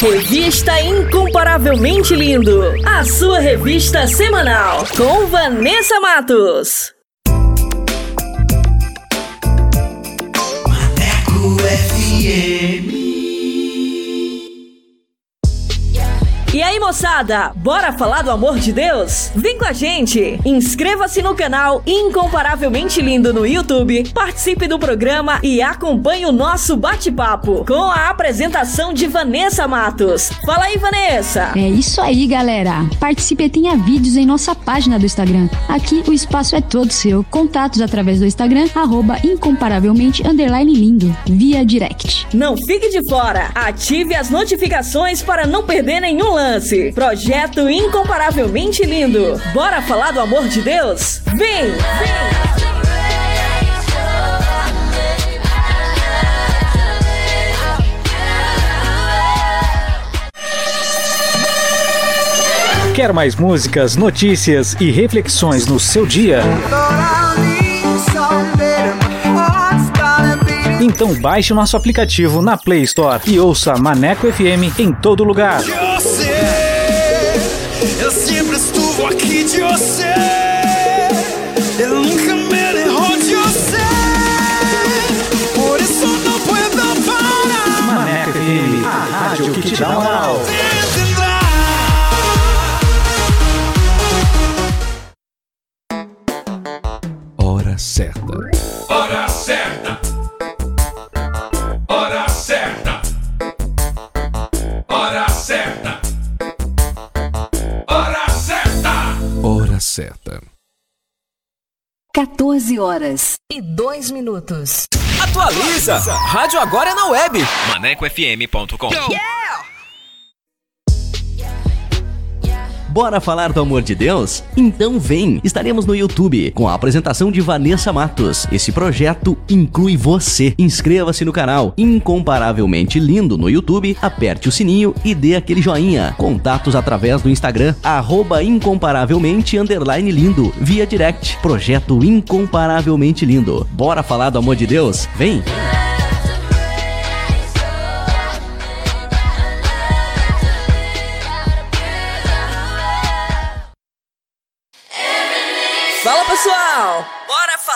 Revista Incomparavelmente Lindo, a sua revista semanal, com Vanessa Matos. Maneco FM. E aí, moçada, bora falar do amor de Deus? Vem com a gente! Inscreva-se no canal Incomparavelmente Lindo no YouTube, participe do programa e acompanhe o nosso bate-papo com a apresentação de Vanessa Matos. Fala aí, Vanessa! É isso aí, galera! Participe e tenha vídeos em nossa página do Instagram. Aqui o espaço é todo seu. Contatos através do Instagram, arroba incomparavelmente underline lindo, via direct. Não fique de fora! Ative as notificações para não perder nenhum lance. Projeto incomparavelmente lindo. Bora falar do amor de Deus? Vem! Vem! Quer mais músicas, notícias e reflexões no seu dia? Então baixe nosso aplicativo na Play Store e ouça Maneco FM em todo lugar. Eu sempre estuvo aqui de você. Eu nunca me derrou de você. Por isso não puedo parar. Maneco FM, a rádio que te dá moral. Hora certa. Certa. 14 horas e 2 minutos. Atualiza! Rádio agora é na web. ManecoFM.com Bora falar do amor de Deus? Então vem! Estaremos no YouTube com a apresentação de Vanessa Matos. Esse projeto inclui você. Inscreva-se no canal Incomparavelmente Lindo no YouTube, aperte o sininho e dê aquele joinha. Contatos através do Instagram, arroba incomparavelmente underline lindo, via direct. Projeto Incomparavelmente Lindo. Bora falar do amor de Deus? Vem! Fala pessoal!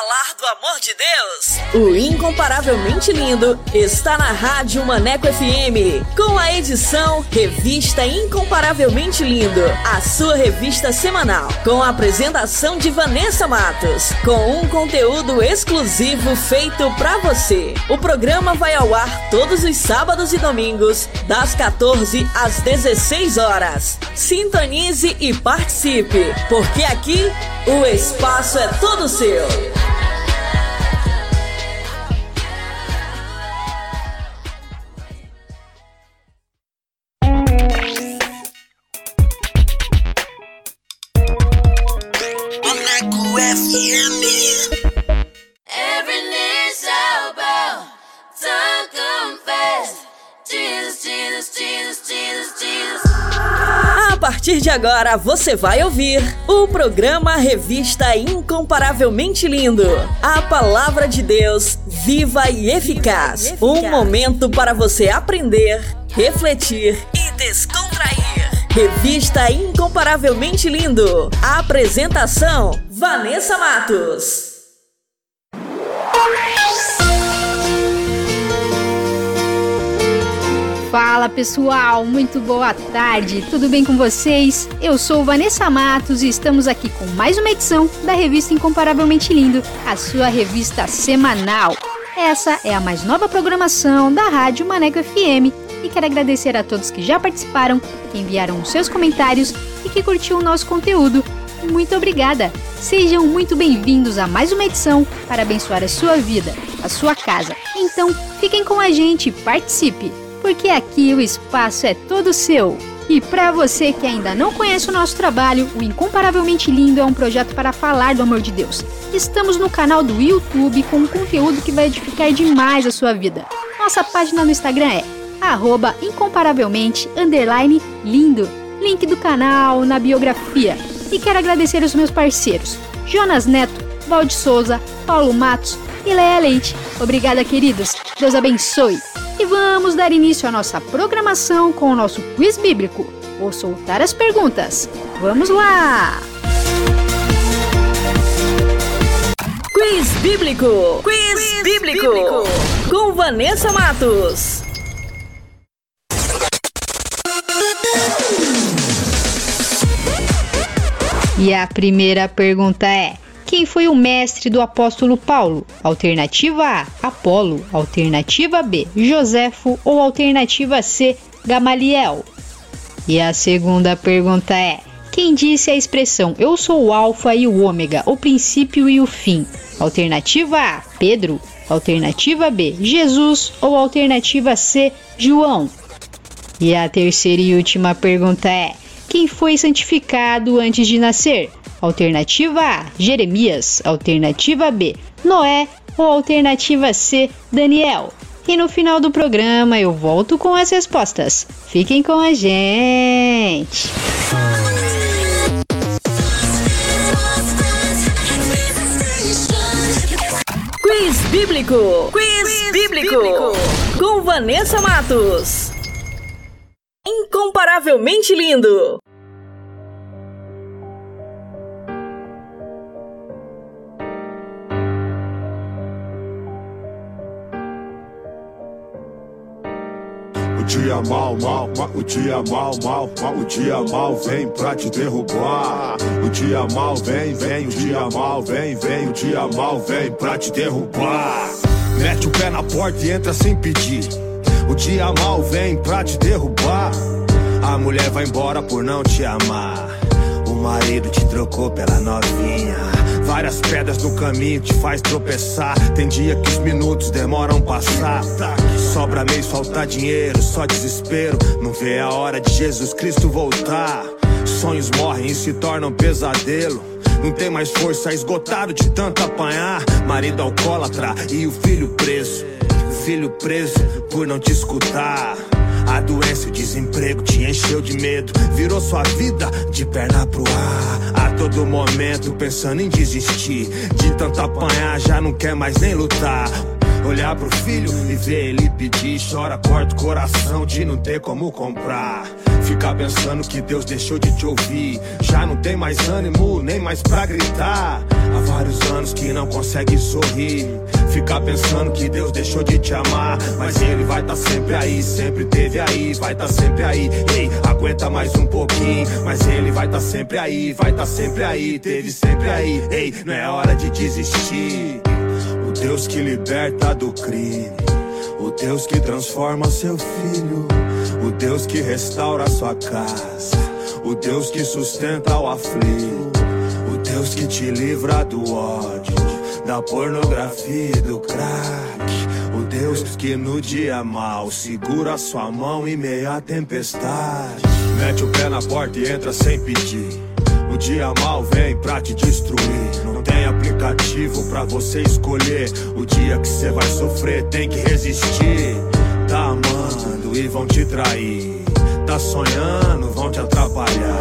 Falar do amor de Deus? O Incomparavelmente Lindo está na Rádio Maneco FM, com a edição Revista Incomparavelmente Lindo, a sua revista semanal, com a apresentação de Vanessa Matos, com um conteúdo exclusivo feito pra você. O programa vai ao ar todos os sábados e domingos, das 14 às 16 horas. Sintonize e participe, porque aqui o espaço é todo seu. Partir de agora você vai ouvir o programa Revista Incomparavelmente Lindo. A palavra de Deus viva e eficaz. Um momento para você aprender, refletir e descontrair. Revista Incomparavelmente Lindo. A apresentação: Vanessa Matos. Fala pessoal, muito boa tarde, tudo bem com vocês? Eu sou Vanessa Matos e estamos aqui com mais uma edição da revista Incomparavelmente Lindo, a sua revista semanal. Essa é a mais nova programação da Rádio Maneco FM e quero agradecer a todos que já participaram, que enviaram os seus comentários e que curtiu o nosso conteúdo. Muito obrigada! Sejam muito bem-vindos a mais uma edição para abençoar a sua vida, a sua casa. Então, fiquem com a gente participe! Porque aqui o espaço é todo seu. E para você que ainda não conhece o nosso trabalho, o Incomparavelmente Lindo é um projeto para falar do amor de Deus. Estamos no canal do YouTube com um conteúdo que vai edificar demais a sua vida. Nossa página no Instagram é incomparavelmente lindo. Link do canal na biografia. E quero agradecer os meus parceiros, Jonas Neto, Valde Souza, Paulo Matos e Leia Leite. Obrigada, queridos. Deus abençoe. E vamos dar início à nossa programação com o nosso quiz bíblico. Vou soltar as perguntas. Vamos lá! Quiz Bíblico! Quiz, Quiz bíblico. bíblico! Com Vanessa Matos. E a primeira pergunta é: quem foi o mestre do apóstolo Paulo? Alternativa A, Apolo. Alternativa B, Joséfo. Ou alternativa C, Gamaliel? E a segunda pergunta é: quem disse a expressão eu sou o Alfa e o Ômega, o princípio e o fim? Alternativa A, Pedro. Alternativa B, Jesus. Ou alternativa C, João? E a terceira e última pergunta é: quem foi santificado antes de nascer? Alternativa A, Jeremias. Alternativa B, Noé. Ou alternativa C, Daniel. E no final do programa eu volto com as respostas. Fiquem com a gente! Quiz Bíblico! Quiz, Quiz bíblico. bíblico! Com Vanessa Matos. Incomparavelmente lindo! Dia mal, mal, o dia mal, mal, o dia mal vem pra te derrubar. O dia mal vem, vem, o dia mal vem, vem, o dia mal vem pra te derrubar. Mete o pé na porta e entra sem pedir. O dia mal vem pra te derrubar. A mulher vai embora por não te amar. O marido te trocou pela novinha. Várias pedras no caminho te faz tropeçar. Tem dia que os minutos demoram passar. Sobra mês, falta dinheiro, só desespero. Não vê a hora de Jesus Cristo voltar. Sonhos morrem e se tornam pesadelo. Não tem mais força, esgotado de tanto apanhar. Marido alcoólatra e o filho preso. Filho preso por não te escutar. A doença e o desemprego te encheu de medo. Virou sua vida de perna pro ar. A todo momento pensando em desistir. De tanto apanhar, já não quer mais nem lutar. Olhar pro filho e ver ele pedir. Chora, corta o coração de não ter como comprar. Ficar pensando que Deus deixou de te ouvir. Já não tem mais ânimo, nem mais pra gritar. Há vários anos que não consegue sorrir. Ficar pensando que Deus deixou de te amar. Mas Ele vai tá sempre aí, sempre teve aí, vai tá sempre aí. Ei, aguenta mais um pouquinho. Mas Ele vai tá sempre aí, vai tá sempre aí, teve sempre aí. Ei, não é hora de desistir. Deus que liberta do crime, o Deus que transforma seu filho, o Deus que restaura sua casa, o Deus que sustenta o aflito, o Deus que te livra do ódio, da pornografia e do crack. O Deus que no dia mal segura sua mão em meio à tempestade. Mete o pé na porta e entra sem pedir. O dia mal vem pra te destruir. Não tem aplicativo pra você escolher. O dia que você vai sofrer tem que resistir. Tá amando e vão te trair. Tá sonhando, vão te atrapalhar.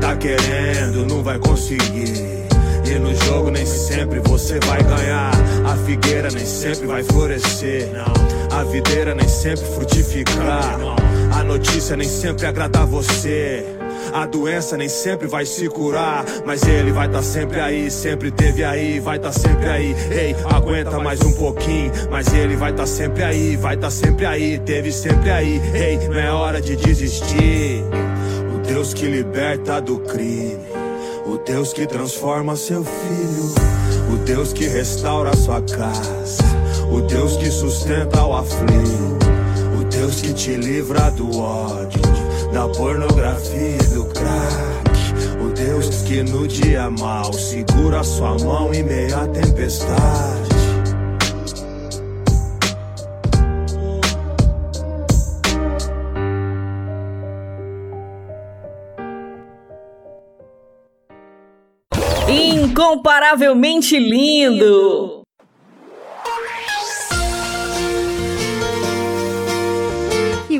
Tá querendo, não vai conseguir. E no jogo nem sempre você vai ganhar. A figueira nem sempre vai florescer. A videira nem sempre frutificar. A notícia nem sempre agradar você. A doença nem sempre vai se curar, mas ele vai tá sempre aí, sempre teve aí, vai tá sempre aí. Ei, aguenta mais um pouquinho, mas ele vai tá sempre aí, vai tá sempre aí, teve sempre aí. Ei, não é hora de desistir. O Deus que liberta do crime, o Deus que transforma seu filho, o Deus que restaura sua casa, o Deus que sustenta o aflito, o Deus que te livra do ódio da pornografia e do crack. O Deus que no dia mal segura sua mão em meio à tempestade. Incomparavelmente lindo!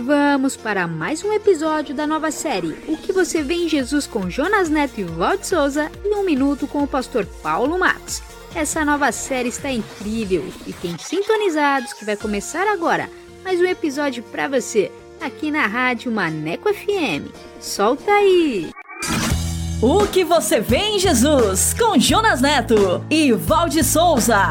Vamos para mais um episódio da nova série O que você vê em Jesus com Jonas Neto e Valde Souza e um minuto com o pastor Paulo Matos. Essa nova série está incrível. Fiquem sintonizados que vai começar agora. mais um episódio para você aqui na Rádio Maneco FM. Solta aí! O que você vê em Jesus com Jonas Neto e Valde Souza.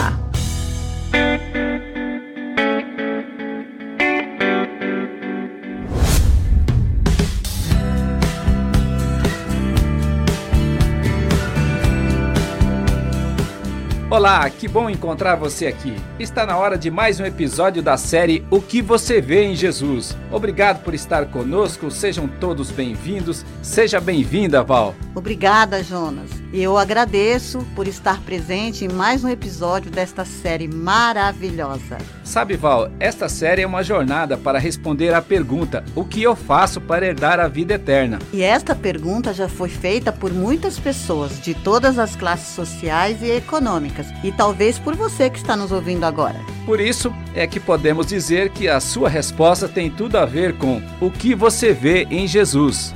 Olá, que bom encontrar você aqui. Está na hora de mais um episódio da série O que você vê em Jesus. Obrigado por estar conosco, sejam todos bem-vindos. Seja bem-vinda, Val. Obrigada, Jonas. E eu agradeço por estar presente em mais um episódio desta série maravilhosa. Sabe, Val, esta série é uma jornada para responder à pergunta: o que eu faço para herdar a vida eterna? E esta pergunta já foi feita por muitas pessoas de todas as classes sociais e econômicas, e talvez por você que está nos ouvindo agora. Por isso é que podemos dizer que a sua resposta tem tudo a ver com o que você vê em Jesus.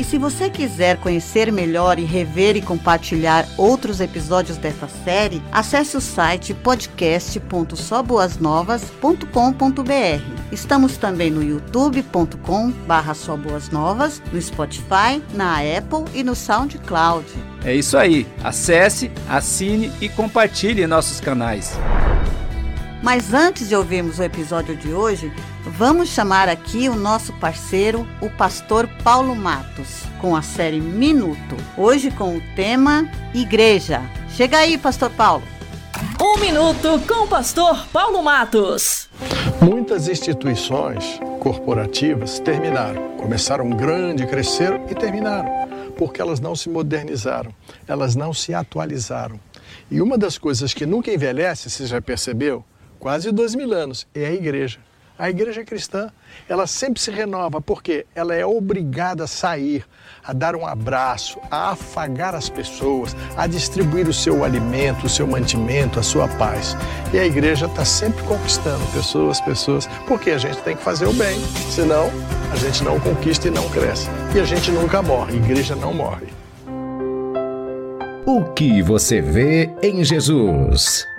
E se você quiser conhecer melhor e rever e compartilhar outros episódios desta série, acesse o site podcast.soboasnovas.com.br. Estamos também no youtube.com barra Novas, no Spotify, na Apple e no SoundCloud. É isso aí. Acesse, assine e compartilhe nossos canais. Mas antes de ouvirmos o episódio de hoje, vamos chamar aqui o nosso parceiro, o pastor Paulo Matos, com a série Minuto. Hoje com o tema Igreja. Chega aí, pastor Paulo. Um minuto com o pastor Paulo Matos. Muitas instituições corporativas terminaram, começaram grande, cresceram e terminaram, porque elas não se modernizaram, elas não se atualizaram. E uma das coisas que nunca envelhece, você já percebeu? quase dois mil anos, é a igreja. A igreja cristã, ela sempre se renova, porque ela é obrigada a sair, a dar um abraço, a afagar as pessoas, a distribuir o seu alimento, o seu mantimento, a sua paz. E a igreja está sempre conquistando pessoas, pessoas, porque a gente tem que fazer o bem, senão a gente não conquista e não cresce. E a gente nunca morre, a igreja não morre. O que você vê em Jesus?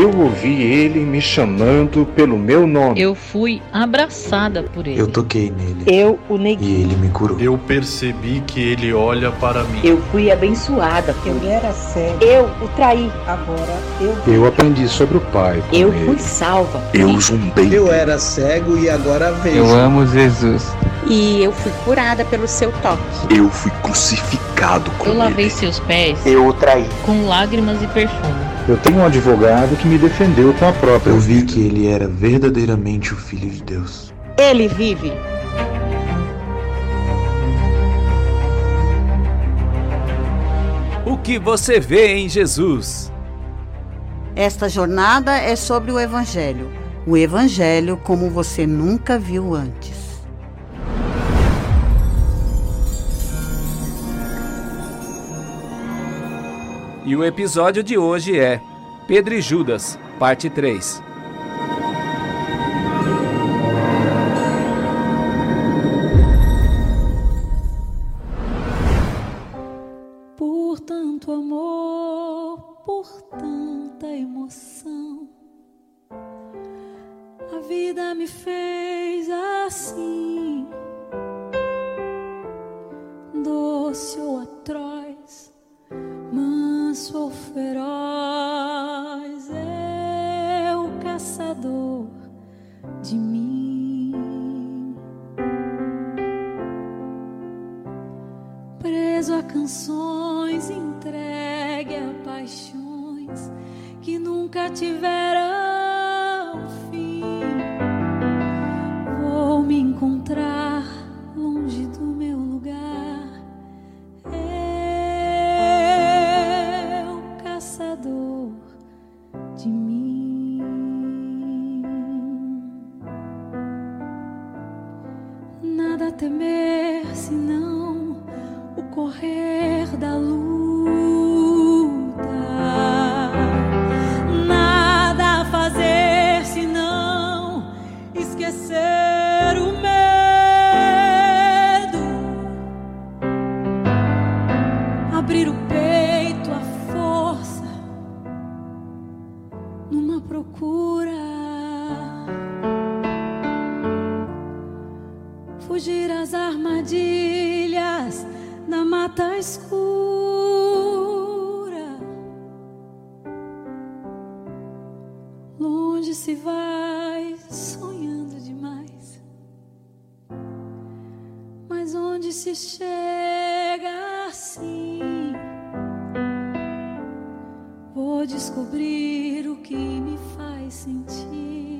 Eu ouvi ele me chamando pelo meu nome. Eu fui abraçada por ele. Eu toquei nele. Eu o neguei. E ele me curou. Eu percebi que ele olha para mim. Eu fui abençoada. Eu era cego. Eu o traí. Agora eu. Eu aprendi sobre o Pai. Eu ele. fui salva. Eu zumbei. Eu era cego e agora vejo. Eu amo Jesus. E eu fui curada pelo seu toque. Eu fui crucificado com Eu lavei ele. seus pés. Eu o traí. Com lágrimas e perfume. Eu tenho um advogado que me defendeu com a própria Eu vi vida. que ele era verdadeiramente o Filho de Deus. Ele vive. O que você vê em Jesus? Esta jornada é sobre o Evangelho. O Evangelho como você nunca viu antes. E o episódio de hoje é Pedro e Judas, parte 3. Por tanto amor, por tanta emoção, a vida me fez assim, doce ou atroz, manso ou feroz, é o caçador de mim. preso a canções, entregue a paixões que nunca tiveram fim. Vou me encontrar temer senão o correr da luta. Fugir às armadilhas da mata escura. Longe se vai sonhando demais. Mas onde se chega assim? Vou descobrir o que me faz sentir.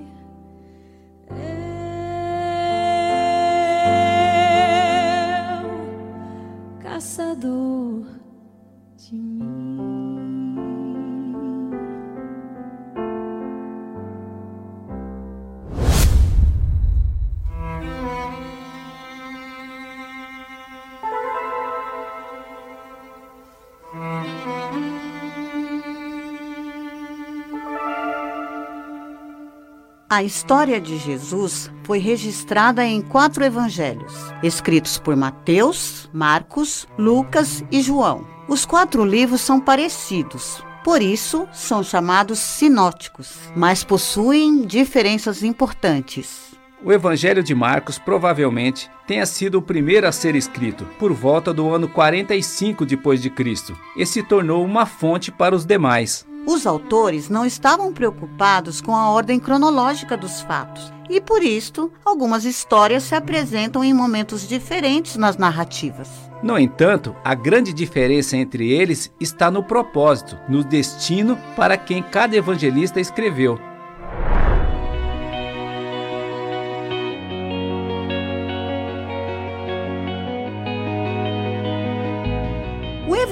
A história de Jesus foi registrada em quatro evangelhos, escritos por Mateus, Marcos, Lucas e João. Os quatro livros são parecidos, por isso são chamados sinóticos, mas possuem diferenças importantes. O Evangelho de Marcos provavelmente tenha sido o primeiro a ser escrito, por volta do ano 45 depois de Cristo, e se tornou uma fonte para os demais. Os autores não estavam preocupados com a ordem cronológica dos fatos, e por isto, algumas histórias se apresentam em momentos diferentes nas narrativas. No entanto, a grande diferença entre eles está no propósito, no destino para quem cada evangelista escreveu.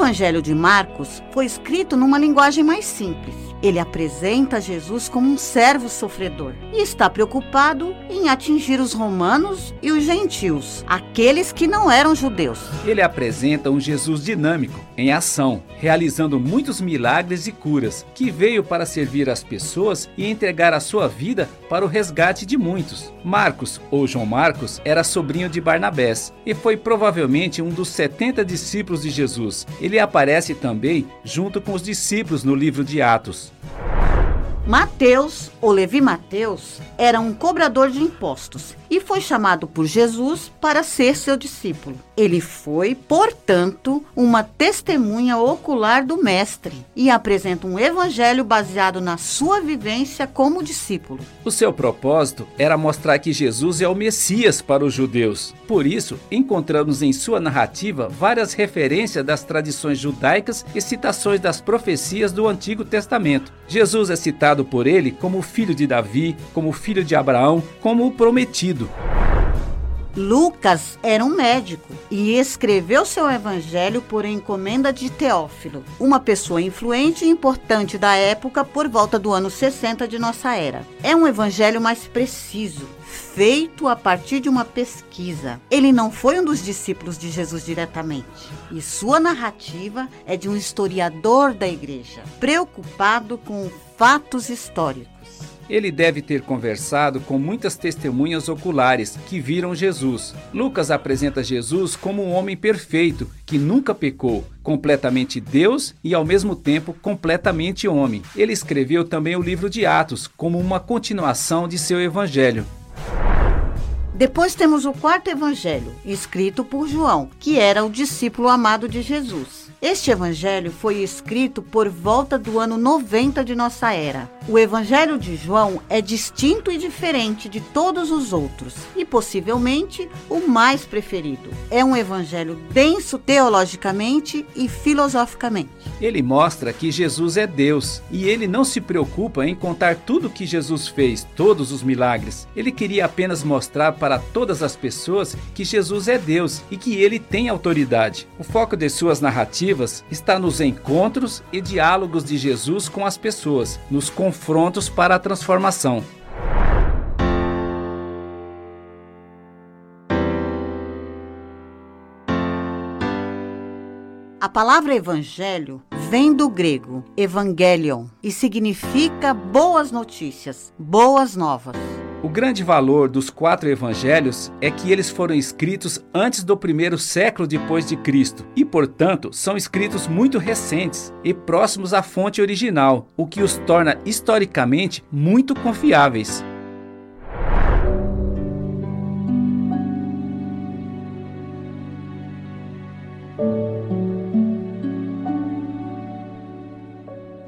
Evangelho de Marcos foi escrito numa linguagem mais simples. Ele apresenta Jesus como um servo sofredor e está preocupado em atingir os romanos e os gentios, aqueles que não eram judeus. Ele apresenta um Jesus dinâmico, em ação, realizando muitos milagres e curas, que veio para servir as pessoas e entregar a sua vida para o resgate de muitos. Marcos, ou João Marcos, era sobrinho de Barnabés e foi provavelmente um dos 70 discípulos de Jesus. Ele aparece também junto com os discípulos no livro de Atos. Mateus, ou Levi Mateus, era um cobrador de impostos e foi chamado por Jesus para ser seu discípulo. Ele foi, portanto, uma testemunha ocular do Mestre e apresenta um evangelho baseado na sua vivência como discípulo. O seu propósito era mostrar que Jesus é o Messias para os judeus. Por isso, encontramos em sua narrativa várias referências das tradições judaicas e citações das profecias do Antigo Testamento. Jesus é citado por ele como filho de Davi, como filho de Abraão, como o prometido. Lucas era um médico e escreveu seu evangelho por encomenda de Teófilo, uma pessoa influente e importante da época por volta do ano 60 de nossa era. É um evangelho mais preciso, feito a partir de uma pesquisa. Ele não foi um dos discípulos de Jesus diretamente, e sua narrativa é de um historiador da igreja, preocupado com fatos históricos. Ele deve ter conversado com muitas testemunhas oculares que viram Jesus. Lucas apresenta Jesus como um homem perfeito, que nunca pecou, completamente Deus e ao mesmo tempo completamente homem. Ele escreveu também o livro de Atos como uma continuação de seu evangelho. Depois temos o quarto evangelho, escrito por João, que era o discípulo amado de Jesus. Este evangelho foi escrito por volta do ano 90 de nossa era. O evangelho de João é distinto e diferente de todos os outros e possivelmente o mais preferido. É um evangelho denso teologicamente e filosoficamente. Ele mostra que Jesus é Deus e ele não se preocupa em contar tudo que Jesus fez, todos os milagres. Ele queria apenas mostrar para todas as pessoas que Jesus é Deus e que ele tem autoridade. O foco de suas narrativas está nos encontros e diálogos de Jesus com as pessoas, nos confrontos para a transformação. A palavra evangelho vem do grego evangelion e significa boas notícias, boas novas. O grande valor dos quatro evangelhos é que eles foram escritos antes do primeiro século depois de Cristo e, portanto, são escritos muito recentes e próximos à fonte original, o que os torna historicamente muito confiáveis.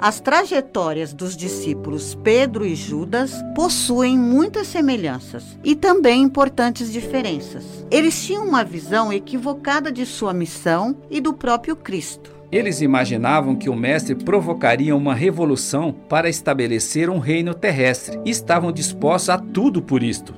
As trajetórias dos discípulos Pedro e Judas possuem muitas semelhanças e também importantes diferenças. Eles tinham uma visão equivocada de sua missão e do próprio Cristo. Eles imaginavam que o Mestre provocaria uma revolução para estabelecer um reino terrestre e estavam dispostos a tudo por isto.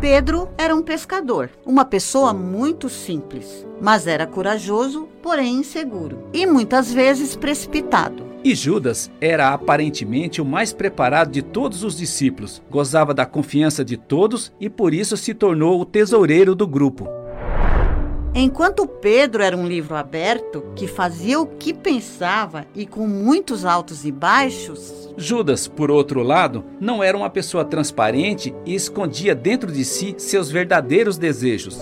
Pedro era um pescador, uma pessoa muito simples, mas era corajoso, porém inseguro e muitas vezes precipitado. E Judas era aparentemente o mais preparado de todos os discípulos, gozava da confiança de todos e por isso se tornou o tesoureiro do grupo. Enquanto Pedro era um livro aberto que fazia o que pensava e com muitos altos e baixos, Judas, por outro lado, não era uma pessoa transparente e escondia dentro de si seus verdadeiros desejos.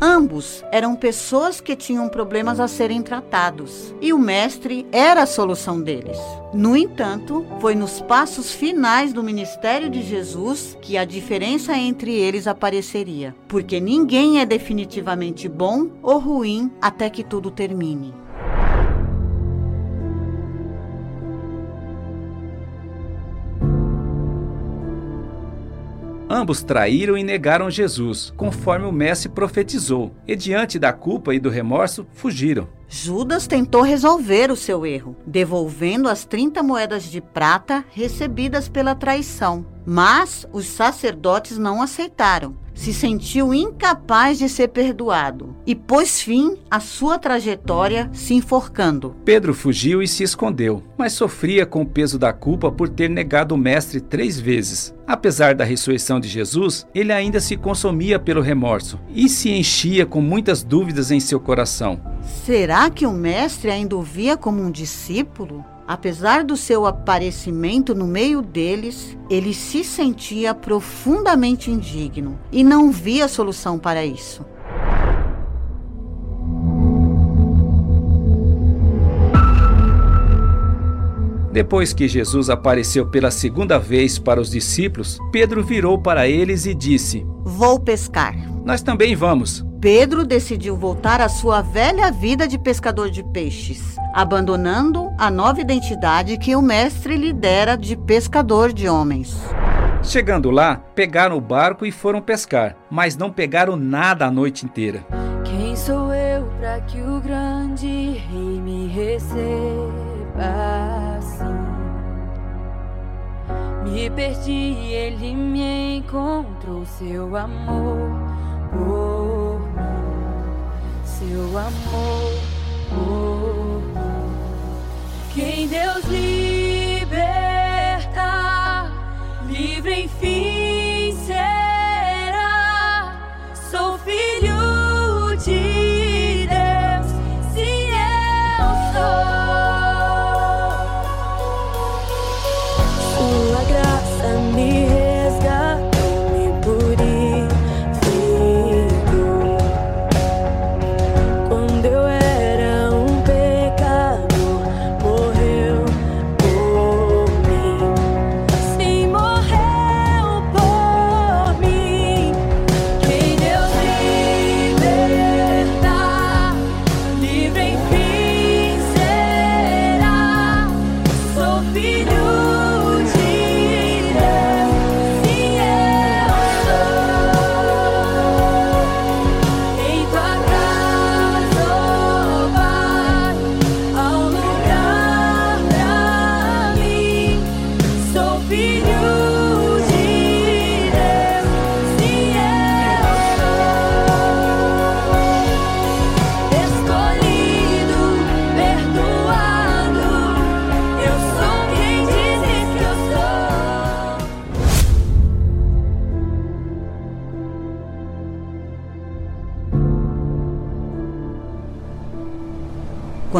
Ambos eram pessoas que tinham problemas a serem tratados e o mestre era a solução deles. No entanto, foi nos passos finais do ministério de Jesus que a diferença entre eles apareceria, porque ninguém é definitivamente bom ou ruim até que tudo termine. Ambos traíram e negaram Jesus, conforme o Mestre profetizou, e diante da culpa e do remorso, fugiram. Judas tentou resolver o seu erro, devolvendo as 30 moedas de prata recebidas pela traição. Mas os sacerdotes não aceitaram. Se sentiu incapaz de ser perdoado e pôs fim à sua trajetória se enforcando. Pedro fugiu e se escondeu, mas sofria com o peso da culpa por ter negado o Mestre três vezes. Apesar da ressurreição de Jesus, ele ainda se consumia pelo remorso e se enchia com muitas dúvidas em seu coração. Será que o mestre ainda o via como um discípulo? Apesar do seu aparecimento no meio deles, ele se sentia profundamente indigno e não via solução para isso. Depois que Jesus apareceu pela segunda vez para os discípulos, Pedro virou para eles e disse: Vou pescar. Nós também vamos. Pedro decidiu voltar à sua velha vida de pescador de peixes, abandonando a nova identidade que o mestre lhe dera de pescador de homens. Chegando lá, pegaram o barco e foram pescar, mas não pegaram nada a noite inteira. Quem sou eu para que o grande rei me receba assim? Me perdi e ele me encontrou seu amor seu amor por mim. Quem Deus liberta, livre enfim será.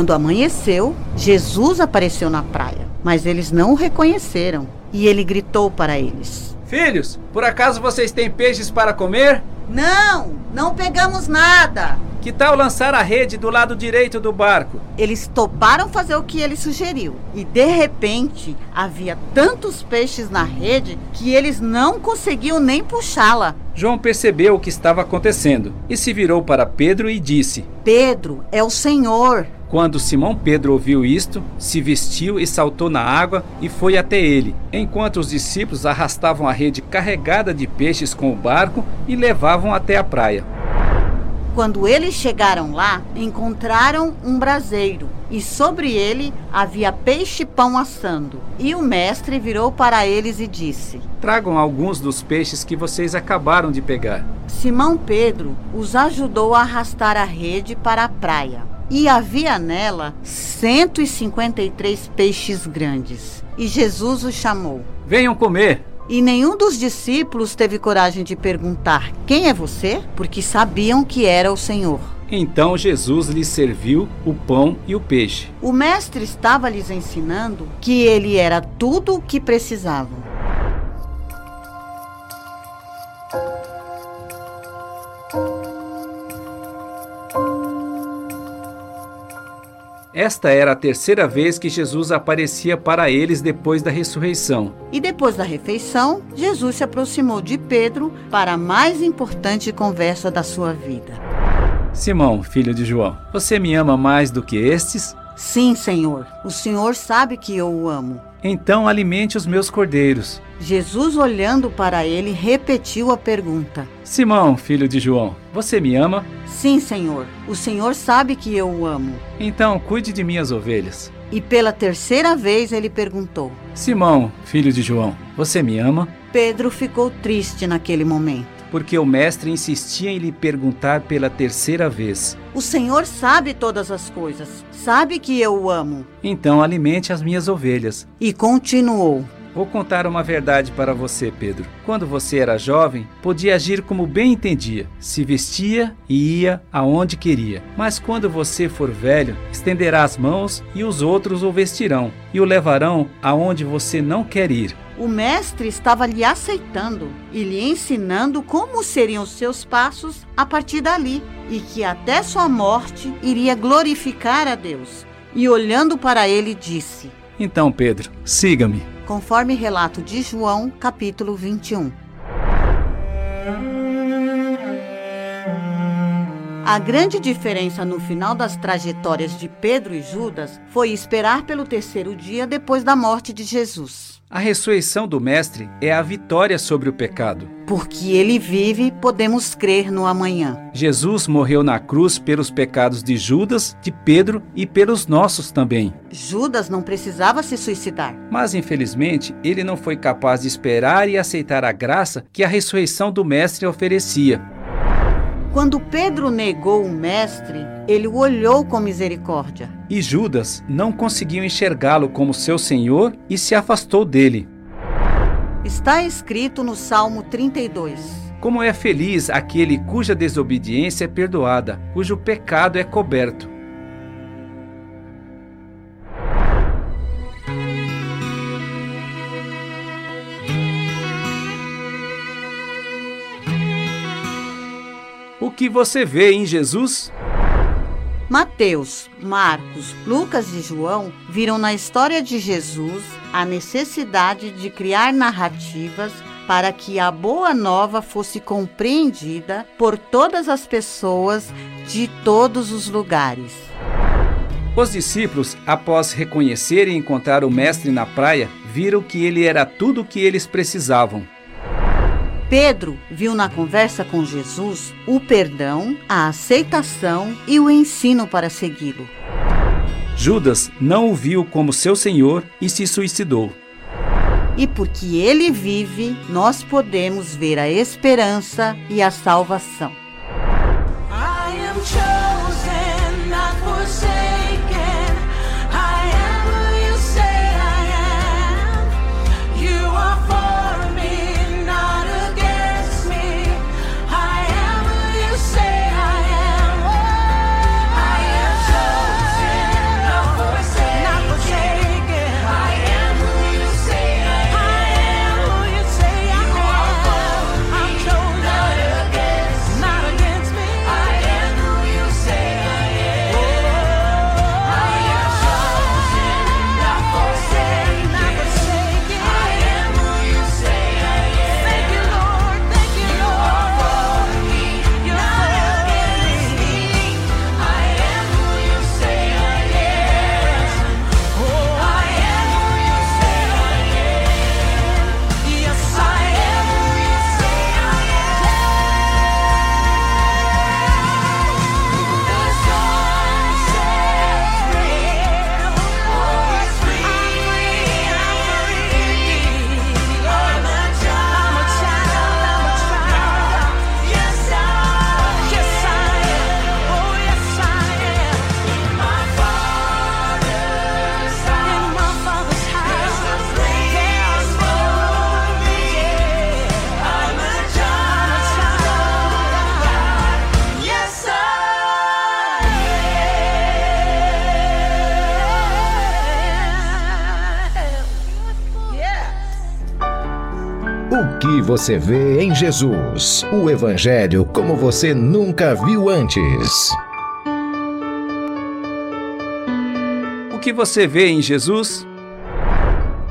Quando amanheceu, Jesus apareceu na praia, mas eles não o reconheceram. E ele gritou para eles: Filhos, por acaso vocês têm peixes para comer? Não, não pegamos nada. Que tal lançar a rede do lado direito do barco? Eles toparam fazer o que ele sugeriu. E de repente havia tantos peixes na rede que eles não conseguiam nem puxá-la. João percebeu o que estava acontecendo e se virou para Pedro e disse: Pedro, é o Senhor. Quando Simão Pedro ouviu isto, se vestiu e saltou na água e foi até ele, enquanto os discípulos arrastavam a rede carregada de peixes com o barco e levavam até a praia. Quando eles chegaram lá, encontraram um braseiro e sobre ele havia peixe-pão assando. E o mestre virou para eles e disse: Tragam alguns dos peixes que vocês acabaram de pegar. Simão Pedro os ajudou a arrastar a rede para a praia. E havia nela 153 peixes grandes. E Jesus os chamou. Venham comer. E nenhum dos discípulos teve coragem de perguntar: Quem é você? Porque sabiam que era o Senhor. Então Jesus lhes serviu o pão e o peixe. O mestre estava lhes ensinando que ele era tudo o que precisavam. Esta era a terceira vez que Jesus aparecia para eles depois da ressurreição. E depois da refeição, Jesus se aproximou de Pedro para a mais importante conversa da sua vida. Simão, filho de João, você me ama mais do que estes? Sim, Senhor. O Senhor sabe que eu o amo. Então alimente os meus cordeiros. Jesus, olhando para ele, repetiu a pergunta: Simão, filho de João, você me ama? Sim, Senhor. O Senhor sabe que eu o amo. Então cuide de minhas ovelhas. E pela terceira vez ele perguntou: Simão, filho de João, você me ama? Pedro ficou triste naquele momento. Porque o mestre insistia em lhe perguntar pela terceira vez. O Senhor sabe todas as coisas. Sabe que eu o amo. Então alimente as minhas ovelhas. E continuou: Vou contar uma verdade para você, Pedro. Quando você era jovem, podia agir como bem entendia, se vestia e ia aonde queria. Mas quando você for velho, estenderá as mãos e os outros o vestirão e o levarão aonde você não quer ir. O mestre estava lhe aceitando e lhe ensinando como seriam os seus passos a partir dali e que até sua morte iria glorificar a Deus. E olhando para ele, disse: Então, Pedro, siga-me. Conforme relato de João, capítulo 21. A grande diferença no final das trajetórias de Pedro e Judas foi esperar pelo terceiro dia depois da morte de Jesus. A ressurreição do Mestre é a vitória sobre o pecado. Porque ele vive, podemos crer no amanhã. Jesus morreu na cruz pelos pecados de Judas, de Pedro e pelos nossos também. Judas não precisava se suicidar. Mas infelizmente, ele não foi capaz de esperar e aceitar a graça que a ressurreição do Mestre oferecia. Quando Pedro negou o mestre, ele o olhou com misericórdia. E Judas não conseguiu enxergá-lo como seu senhor e se afastou dele. Está escrito no Salmo 32. Como é feliz aquele cuja desobediência é perdoada, cujo pecado é coberto. O que você vê em Jesus? Mateus, Marcos, Lucas e João viram na história de Jesus a necessidade de criar narrativas para que a boa nova fosse compreendida por todas as pessoas de todos os lugares. Os discípulos, após reconhecer e encontrar o Mestre na praia, viram que ele era tudo o que eles precisavam. Pedro viu na conversa com Jesus o perdão, a aceitação e o ensino para segui-lo. Judas não o viu como seu senhor e se suicidou. E porque ele vive, nós podemos ver a esperança e a salvação. Você vê em Jesus? O Evangelho como você nunca viu antes. O que você vê em Jesus?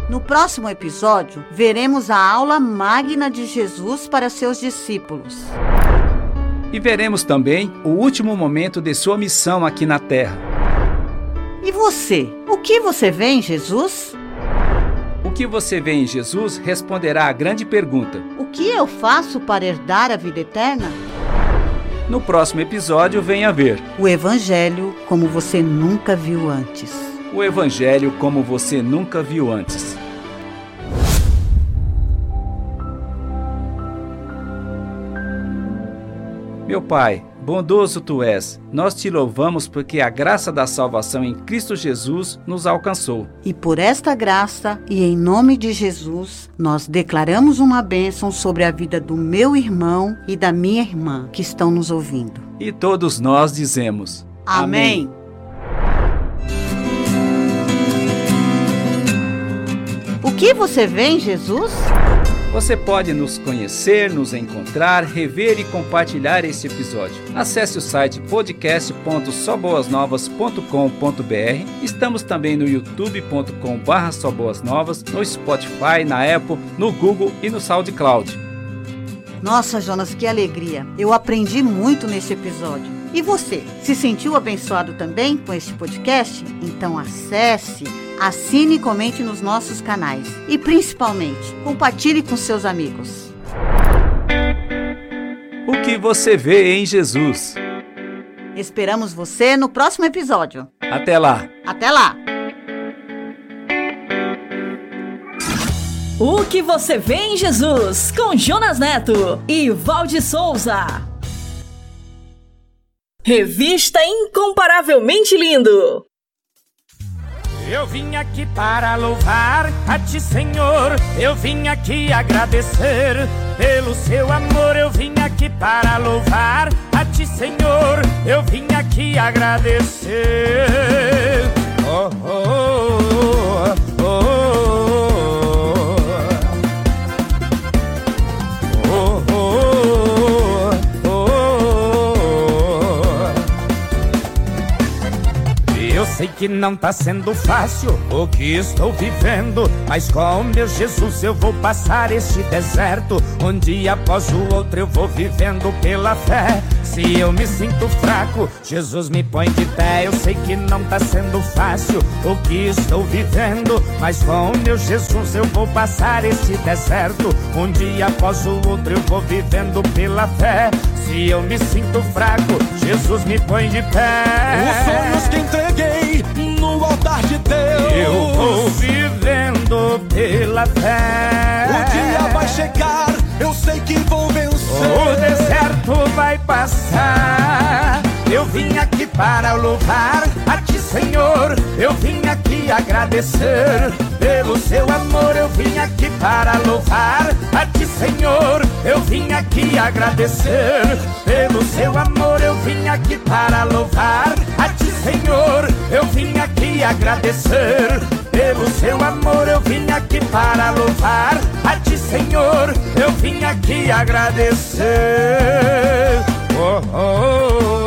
No próximo episódio, veremos a aula magna de Jesus para seus discípulos. E veremos também o último momento de sua missão aqui na Terra. E você? O que você vê em Jesus? O que você vê em Jesus responderá à grande pergunta. O que eu faço para herdar a vida eterna? No próximo episódio, venha ver O Evangelho como você nunca viu antes. o Evangelho como você nunca viu antes. Meu Pai, bondoso tu és, nós te louvamos porque a graça da salvação em Cristo Jesus nos alcançou. E por esta graça e em nome de Jesus, nós declaramos uma bênção sobre a vida do meu irmão e da minha irmã que estão nos ouvindo. E todos nós dizemos: Amém. O que você vê em Jesus? Você pode nos conhecer, nos encontrar, rever e compartilhar esse episódio. Acesse o site podcast.soboasnovas.com.br. Estamos também no youtube.com.br soboasnovas, no Spotify, na Apple, no Google e no SoundCloud. Nossa, Jonas, que alegria! Eu aprendi muito nesse episódio. E você, se sentiu abençoado também com este podcast? Então acesse, assine e comente nos nossos canais. E principalmente, compartilhe com seus amigos. O que você vê em Jesus? Esperamos você no próximo episódio. Até lá! Até lá! O que você vê em Jesus? Com Jonas Neto e Valde Souza. Revista Incomparavelmente Lindo. Eu vim aqui para louvar a ti, Senhor. Eu vim aqui agradecer pelo seu amor. Eu vim aqui para louvar a ti, Senhor. Eu vim aqui agradecer. Oh, oh, oh, sei que não tá sendo fácil o que estou vivendo, mas com meu Jesus eu vou passar este deserto. Um dia após o outro eu vou vivendo pela fé. Se eu me sinto fraco, Jesus me põe de pé. Eu sei que não tá sendo fácil o que estou vivendo, mas com meu Jesus eu vou passar este deserto. Um dia após o outro eu vou vivendo pela fé. Se eu me sinto fraco, Jesus me põe de pé. Os sonhos que entreguei no altar de Deus. Eu vou vivendo pela fé. O dia vai chegar, eu sei que vou vencer. O deserto vai passar. Eu vim aqui para louvar a ti, Senhor. Eu vim aqui agradecer pelo seu amor. Eu vim aqui para louvar a ti, Senhor. Eu vim aqui agradecer pelo seu amor. Eu vim aqui para louvar a ti, Senhor. Eu vim aqui agradecer pelo seu amor. Eu vim aqui para louvar a ti, Senhor. Eu vim aqui agradecer. Oh, oh,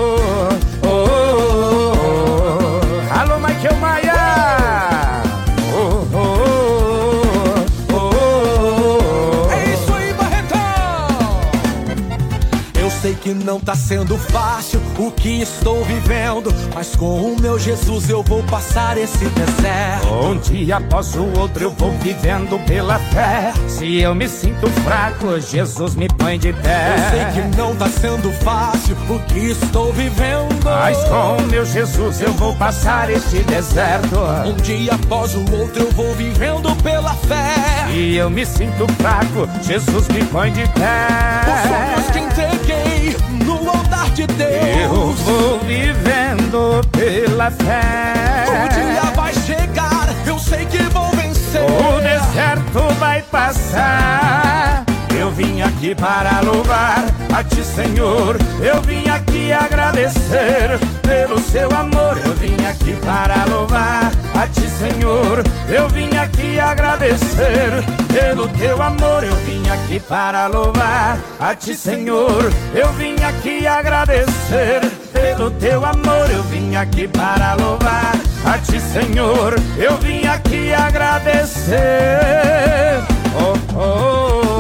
que não tá sendo fácil o que estou vivendo, mas com o meu Jesus eu vou passar esse deserto. Um dia após o outro eu vou vivendo pela fé. Se eu me sinto fraco, Jesus me põe de pé. Eu sei que não tá sendo fácil o que estou vivendo, Mas com meu Jesus eu vou passar este deserto. um dia após o outro eu vou vivendo pela fé. Se eu me sinto fraco, Jesus me põe de Os pé. sonhos que entreguei de Deus. Eu vou vivendo pela fé. O dia vai chegar, eu sei que vou vencer. O deserto vai passar. Vim aqui para louvar a ti, Senhor. Eu vim aqui agradecer pelo seu amor. Eu vim aqui para louvar a ti, Senhor. Eu vim aqui agradecer pelo teu amor. Eu vim aqui para louvar a ti, Senhor. Eu vim aqui agradecer pelo teu amor. Eu vim aqui para louvar a ti, Senhor. Eu vim aqui agradecer. Oh, oh, oh,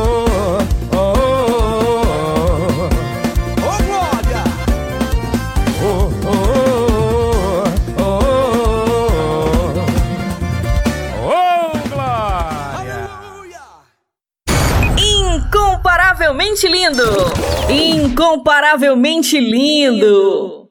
Incomparavelmente lindo! Incomparavelmente lindo!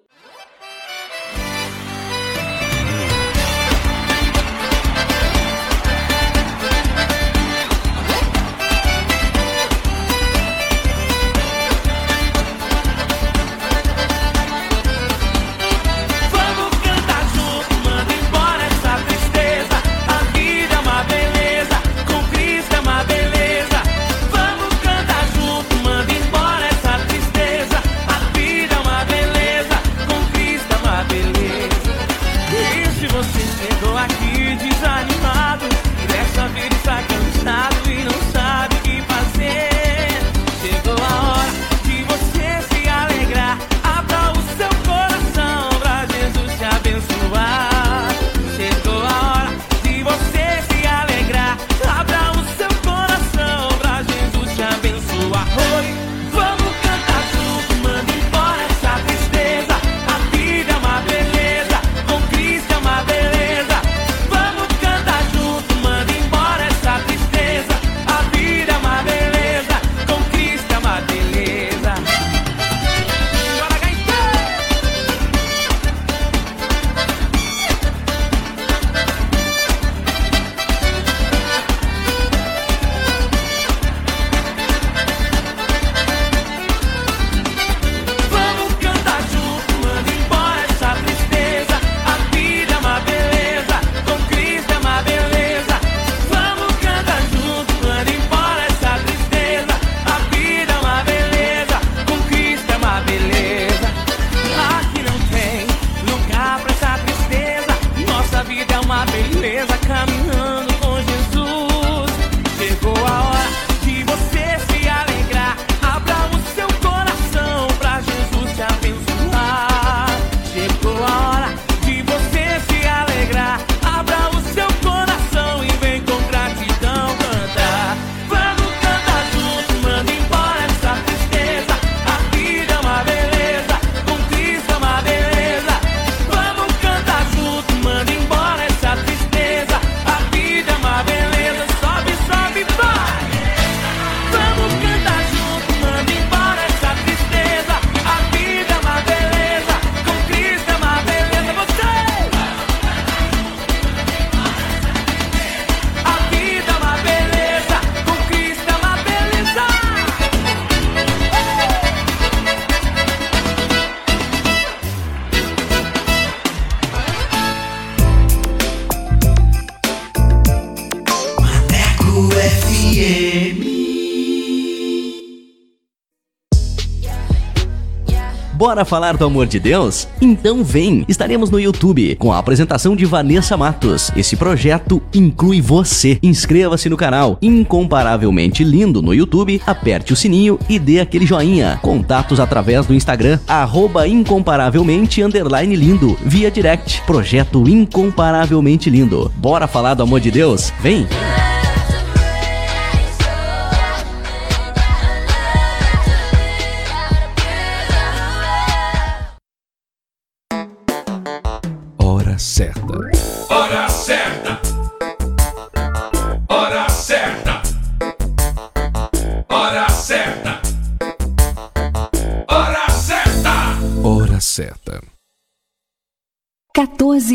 Bora falar do amor de Deus? Então vem! Estaremos no YouTube com a apresentação de Vanessa Matos. Esse projeto inclui você. Inscreva-se no canal Incomparavelmente Lindo no YouTube, aperte o sininho e dê aquele joinha. Contatos através do Instagram, arroba incomparavelmente lindo, via direct. Projeto Incomparavelmente Lindo. Bora falar do amor de Deus? Vem!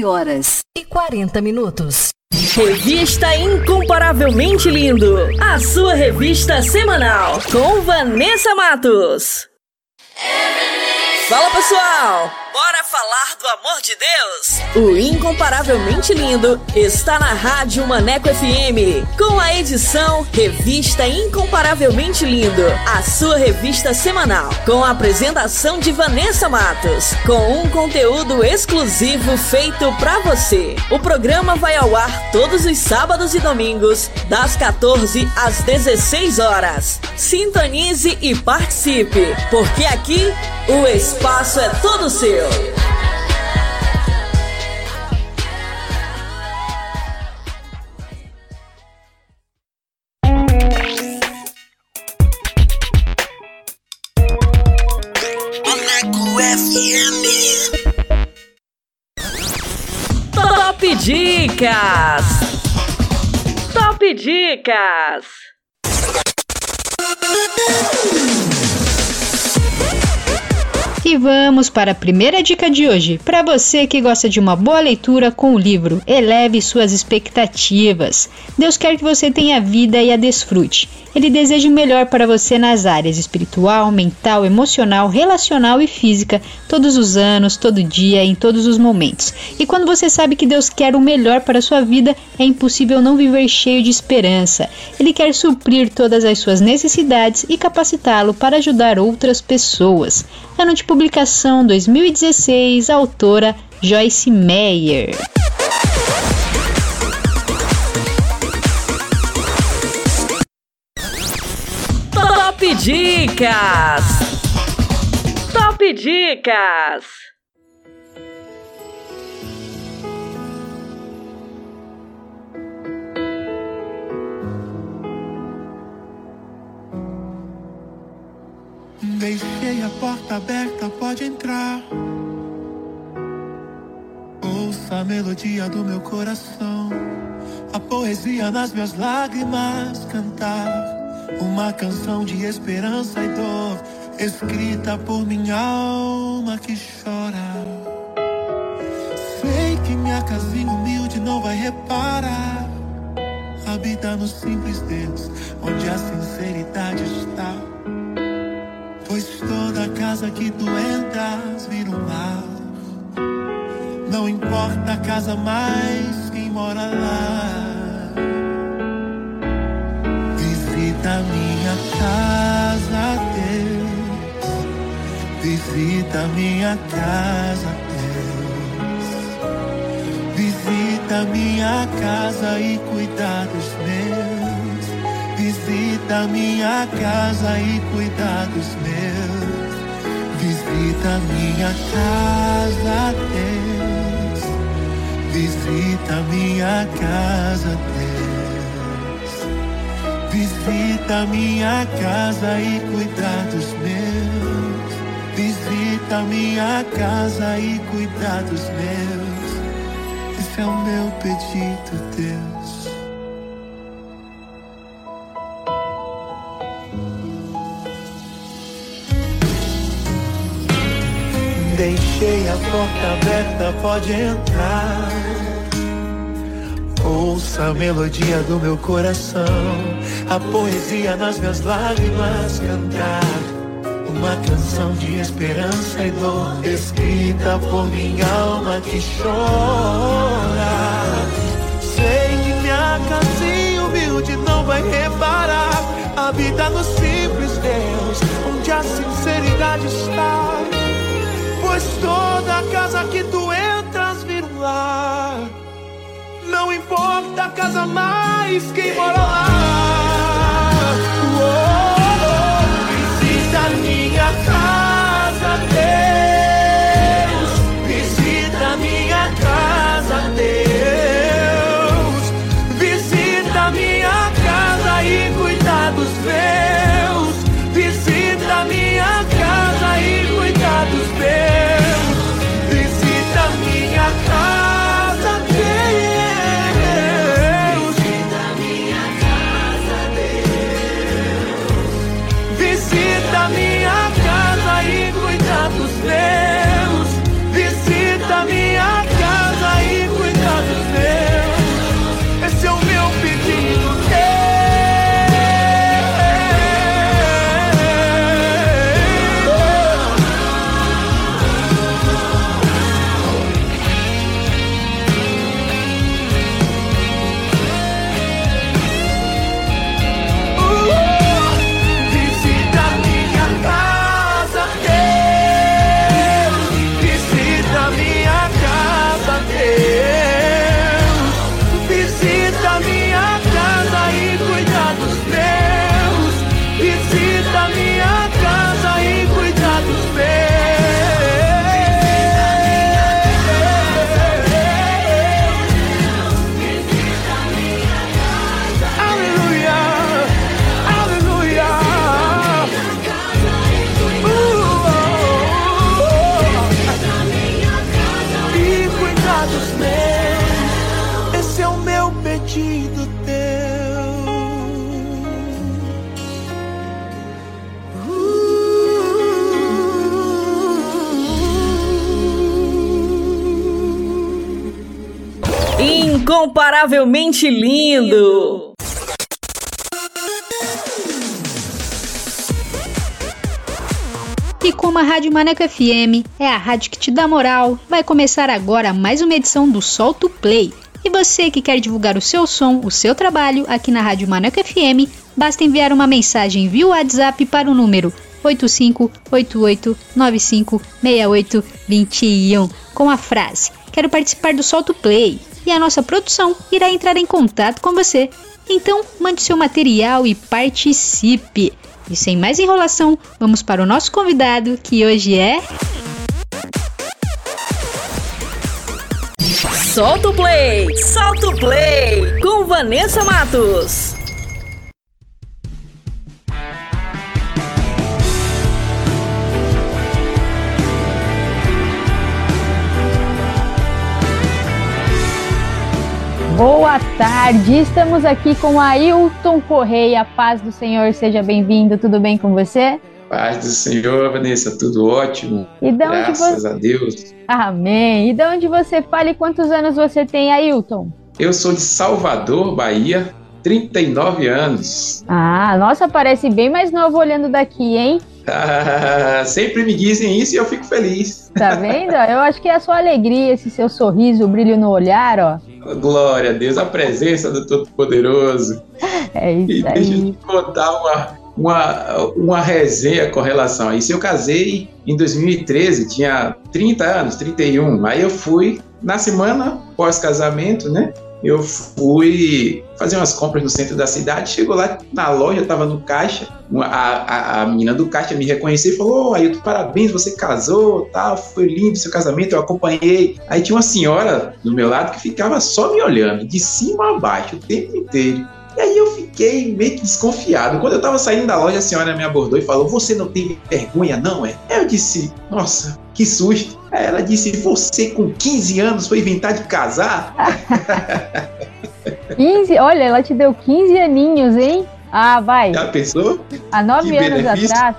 Horas e 40 minutos. Revista Incomparavelmente Lindo. A sua revista semanal com Vanessa Matos. Fala pessoal, Bora falar do amor de Deus? O Incomparavelmente Lindo está na Rádio Maneco FM, com a edição Revista Incomparavelmente Lindo, a sua revista semanal, com a apresentação de Vanessa Matos, com um conteúdo exclusivo feito pra você. O programa vai ao ar todos os sábados e domingos, das 14 às 16 horas. Sintonize e participe, porque aqui o espaço é todo seu. Top Dicas! Top Dicas! E vamos para a primeira dica de hoje. Para você que gosta de uma boa leitura com o livro, eleve suas expectativas. Deus quer que você tenha vida e a desfrute. Ele deseja o melhor para você nas áreas espiritual, mental, emocional, relacional e física, todos os anos, todo dia, em todos os momentos. E quando você sabe que Deus quer o melhor para a sua vida, é impossível não viver cheio de esperança. Ele quer suprir todas as suas necessidades e capacitá-lo para ajudar outras pessoas. De publicação 2016, autora Joyce Meyer. Top Dicas! Top Dicas! Deixei a porta aberta, pode entrar. Ouça a melodia do meu coração, a poesia nas minhas lágrimas cantar. Uma canção de esperança e dor, escrita por minha alma que chora. Sei que minha casinha humilde não vai reparar. Habita no simples Deus, onde a sinceridade está. Pois toda casa que tu entras vira um lar. Não importa a casa mais quem mora lá. Visita minha casa, Deus. Visita minha casa, Deus. Visita minha casa e cuida dos meus. Visita minha casa e cuida dos meus. Visita minha casa, Deus. Visita minha casa, Deus. Visita minha casa e cuida dos meus. Visita minha casa e cuida dos meus. Esse é o meu pedido, Deus. Deixei a porta aberta, pode entrar. Ouça a melodia do meu coração, a poesia nas minhas lágrimas cantar. Uma canção de esperança e dor, escrita por minha alma que chora. Sei que minha casinha humilde não vai reparar. Habita no simples Deus, onde a sinceridade está. Pois toda casa que tu entras vira um lar. Não importa a casa mais quem mora lá. Incomparavelmente lindo! E como a Rádio Maneco FM é a rádio que te dá moral, vai começar agora mais uma edição do Solto Play. E você que quer divulgar o seu som, o seu trabalho aqui na Rádio Maneco FM, basta enviar uma mensagem via WhatsApp para o número 8588956821 com a frase Quero participar do Solto Play e a nossa produção irá entrar em contato com você. Então, mande seu material e participe. E sem mais enrolação, vamos para o nosso convidado, que hoje é. Solta o play! Solta o play! Com Vanessa Matos. Boa tarde, estamos aqui com Ailton Correia. Paz do Senhor, seja bem-vindo. Tudo bem com você? Paz do Senhor, Vanessa, tudo ótimo. E de Graças você- a Deus. Amém. E de onde você fala e quantos anos você tem, Ailton? Eu sou de Salvador, Bahia, 39 anos. Ah, nossa, parece bem mais novo olhando daqui, hein? Sempre me dizem isso e eu fico feliz. Tá vendo? Eu acho que é a sua alegria, esse seu sorriso, o brilho no olhar, ó. Glória a Deus, a presença do Todo-Poderoso. É E isso deixa eu te contar uma, uma, uma resenha com relação a isso. Eu casei em 2013, tinha 30 anos, 31. Aí eu fui, na semana pós-casamento, né? Eu fui fazer umas compras no centro da cidade. Chegou lá na loja, estava no caixa. A, a, a menina do caixa me reconheceu e falou: Ô, Ailton, parabéns, você casou, tal, foi lindo seu casamento, eu acompanhei. Aí tinha uma senhora do meu lado que ficava só me olhando, de cima a baixo, o tempo inteiro. E aí eu fiquei meio que desconfiado. Quando eu tava saindo da loja, a senhora me abordou e falou: Você não tem vergonha, não é? Eu disse: Nossa, que susto. Ela disse: Você com 15 anos foi inventar de casar? 15, olha, ela te deu 15 aninhos, hein? Ah, vai. Já pensou? Há nove Que anos benefício. atrás.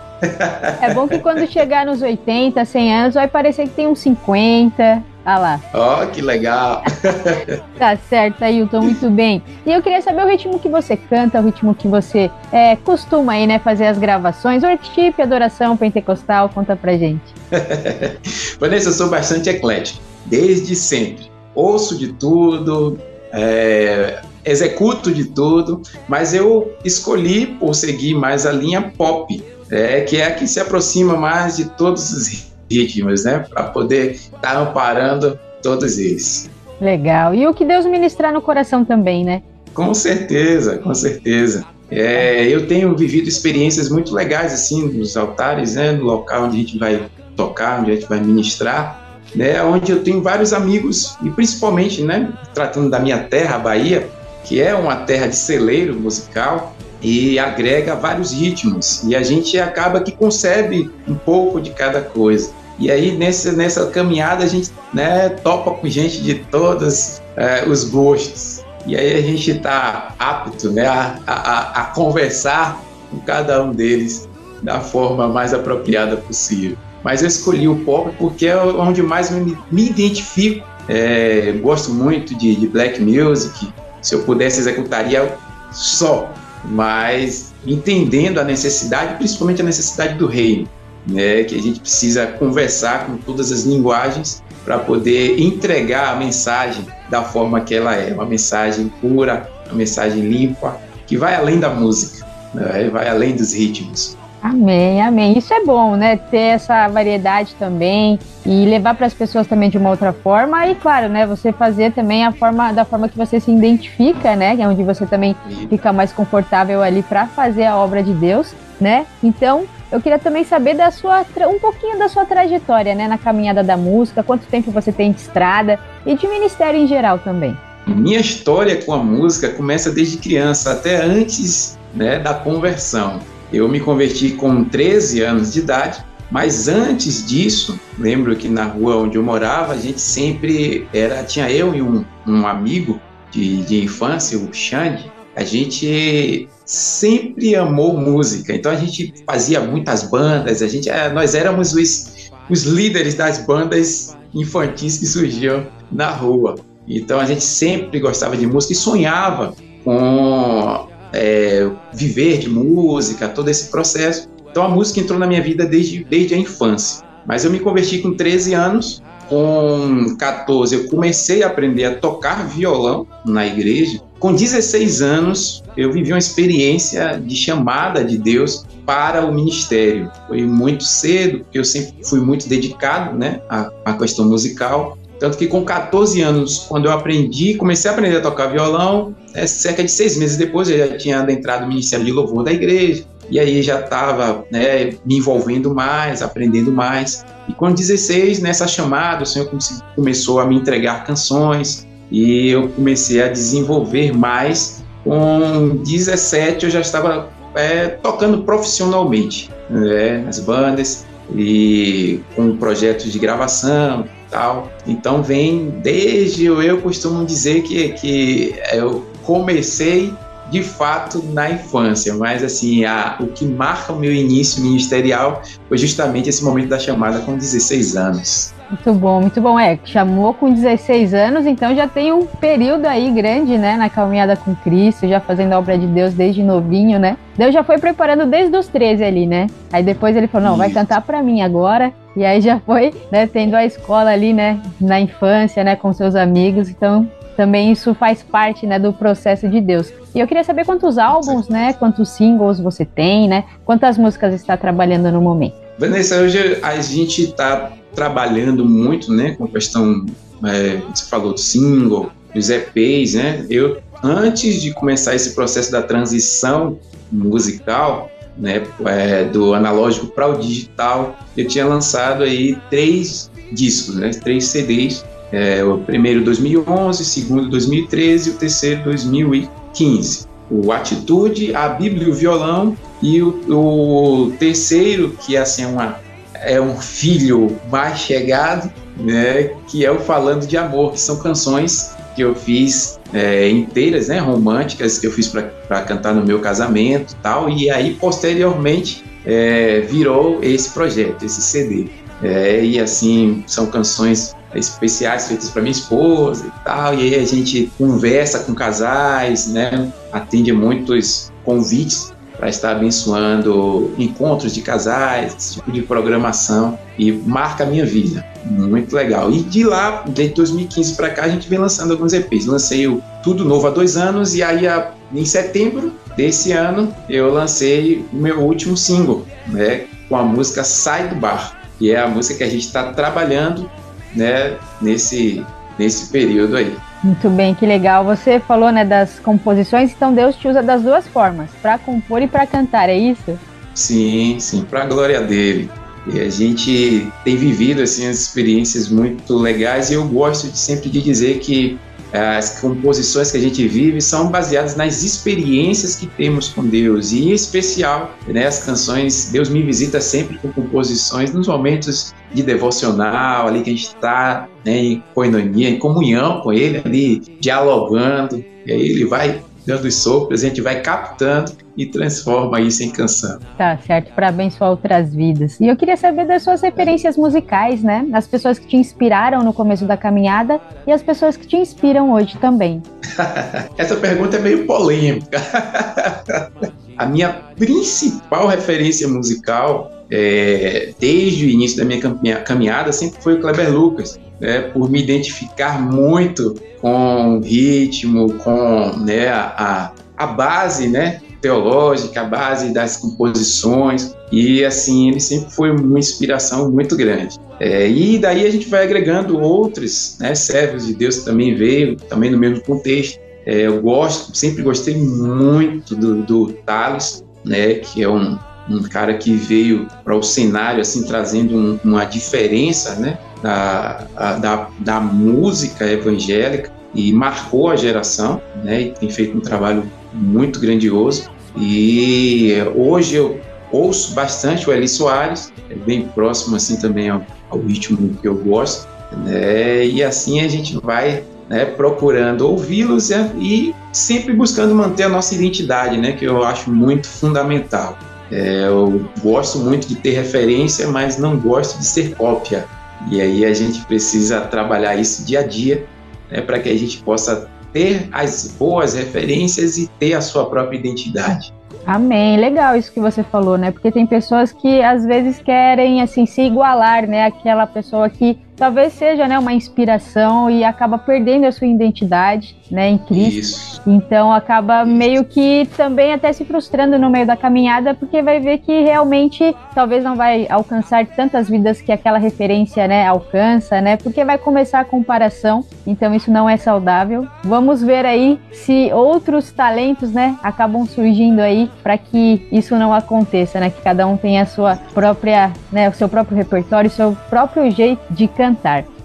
É bom que quando chegar nos 80, 100 anos, vai parecer que tem uns 50. Ah lá. Ó, que legal. Tá certo, Ailton, muito bem. E eu queria saber o ritmo que você canta, o ritmo que você é, costuma aí, né, fazer as gravações. Worship, adoração pentecostal, conta pra gente. Vanessa, eu sou bastante eclético, desde sempre. Ouço de tudo, é, executo de tudo, mas eu escolhi por seguir mais a linha pop, é, que é a que se aproxima mais de todos os ritmos, né? Para poder estar amparando todos eles. Legal. E o que Deus ministrar no coração também, né? Com certeza, com certeza. É, eu tenho vivido experiências muito legais assim nos altares, né, no local onde a gente vai tocar, onde a gente vai ministrar, né, onde eu tenho vários amigos e principalmente, né, tratando da minha terra, a Bahia, que é uma terra de celeiro musical e agrega vários ritmos e a gente acaba que concebe um pouco de cada coisa. E aí nessa, nessa caminhada a gente né, topa com gente de todos eh, os gostos. E aí a gente está apto né, a, a, a conversar com cada um deles da forma mais apropriada possível. Mas eu escolhi o pop porque é onde mais me, me identifico. É, gosto muito de, de black music. Se eu pudesse, executaria só, mas entendendo a necessidade, principalmente a necessidade do reino, né? que a gente precisa conversar com todas as linguagens para poder entregar a mensagem da forma que ela é, uma mensagem pura, uma mensagem limpa, que vai além da música, né? vai além dos ritmos. Amém, amém. Isso é bom, né? Ter essa variedade também e levar para as pessoas também de uma outra forma. E claro, né? Você fazer também a forma da forma que você se identifica, né? Que é onde você também fica mais confortável ali para fazer a obra de Deus, né? Então, eu queria também saber da sua um pouquinho da sua trajetória, né? Na caminhada da música, quanto tempo você tem de estrada e de ministério em geral também. Minha história com a música começa desde criança, até antes né, da conversão. Eu me converti com 13 anos de idade, mas antes disso, lembro que na rua onde eu morava, a gente sempre era, tinha eu e um, um amigo de, de infância, o Xande, a gente sempre amou música, então a gente fazia muitas bandas, a gente, eh, nós éramos os, os líderes das bandas infantis que surgiam na rua. Então a gente sempre gostava de música e sonhava com é, viver de música, todo esse processo. Então a música entrou na minha vida desde, desde a infância. Mas eu me converti com 13 anos. Com 14 eu comecei a aprender a tocar violão na igreja. Com 16 anos eu vivi uma experiência de chamada de Deus para o ministério. Foi muito cedo, porque eu sempre fui muito dedicado né, à, à questão musical. Tanto que com 14 anos, quando eu aprendi, comecei a aprender a tocar violão, é, cerca de seis meses depois eu já tinha adentrado no Ministério de Louvor da igreja, e aí já estava né, me envolvendo mais, aprendendo mais. E com 16, nessa chamada, o Senhor começou a me entregar canções, e eu comecei a desenvolver mais. Com 17, eu já estava é, tocando profissionalmente né, nas bandas e com projetos de gravação tal. Então vem desde eu costumo dizer que, que eu comecei de fato na infância, mas assim, a, o que marca o meu início ministerial foi justamente esse momento da chamada com 16 anos. Muito bom, muito bom. É, chamou com 16 anos, então já tem um período aí grande, né, na caminhada com Cristo, já fazendo a obra de Deus desde novinho, né? Deus já foi preparando desde os 13 ali, né? Aí depois ele falou: não, vai cantar para mim agora. E aí já foi, né, tendo a escola ali, né, na infância, né, com seus amigos. Então, também isso faz parte, né, do processo de Deus. E eu queria saber quantos álbuns, né, quantos singles você tem, né, quantas músicas está trabalhando no momento. Vanessa, hoje a gente está trabalhando muito, né, com a questão, é, você falou do single, dos EPs, né, eu, antes de começar esse processo da transição musical, né, é, do analógico para o digital, eu tinha lançado aí três discos, né, três CDs, é, o primeiro 2011, o segundo 2013 e o terceiro 2015. O Atitude, a Bíblia e o Violão e o, o terceiro, que é, assim, uma, é um filho mais chegado, né, que é o Falando de Amor, que são canções que eu fiz é, inteiras, né, românticas, que eu fiz para cantar no meu casamento tal, e aí posteriormente é, virou esse projeto, esse CD. É, e assim, são canções especiais feitas para minha esposa e tal, e aí a gente conversa com casais, né, atende muitos convites para estar abençoando encontros de casais, esse tipo de programação e marca a minha vida. Muito legal. E de lá, desde 2015 para cá, a gente vem lançando alguns EPs. Lancei o Tudo Novo há dois anos e aí em setembro desse ano eu lancei o meu último single, né, com a música Sai do Bar, que é a música que a gente está trabalhando, né, nesse nesse período aí. Muito bem, que legal. Você falou, né, das composições, então Deus te usa das duas formas, para compor e para cantar, é isso? Sim, sim, para a glória dele. E a gente tem vivido assim as experiências muito legais e eu gosto de sempre de dizer que as composições que a gente vive são baseadas nas experiências que temos com Deus. E em especial né, as canções Deus me visita sempre com composições nos momentos de devocional ali que a gente está né, em coinonia, em comunhão com Ele ali dialogando. E aí Ele vai dando os sopros, a gente vai captando e transforma isso em canção. Tá certo, para abençoar outras vidas. E eu queria saber das suas referências musicais, né? As pessoas que te inspiraram no começo da caminhada e as pessoas que te inspiram hoje também. Essa pergunta é meio polêmica. a minha principal referência musical é, desde o início da minha caminhada sempre foi o Kleber Lucas, né, por me identificar muito com o ritmo, com né, a, a base né, teológica, a base das composições, e assim, ele sempre foi uma inspiração muito grande. É, e daí a gente vai agregando outros né, servos de Deus que também veio, também no mesmo contexto. É, eu gosto, sempre gostei muito do, do Thales, né, que é um, um cara que veio para o cenário assim trazendo um, uma diferença né, da, da, da música evangélica e marcou a geração, né, e tem feito um trabalho muito grandioso. E hoje eu ouço bastante o Eli Soares, é bem próximo assim também ao, ao ritmo que eu gosto, né, e assim a gente vai né, procurando ouvi-los e sempre buscando manter a nossa identidade, né, que eu acho muito fundamental. É, eu gosto muito de ter referência, mas não gosto de ser cópia. E aí a gente precisa trabalhar isso dia a dia né, para que a gente possa ter as boas referências e ter a sua própria identidade. Amém. Legal isso que você falou, né? Porque tem pessoas que às vezes querem assim se igualar, né? Aquela pessoa que talvez seja, né, uma inspiração e acaba perdendo a sua identidade, né, em Cristo. Isso. Então acaba meio que também até se frustrando no meio da caminhada, porque vai ver que realmente talvez não vai alcançar tantas vidas que aquela referência, né, alcança, né? Porque vai começar a comparação. Então isso não é saudável. Vamos ver aí se outros talentos, né, acabam surgindo aí para que isso não aconteça, né? Que cada um tenha a sua própria, né, o seu próprio repertório, o seu próprio jeito de cantar.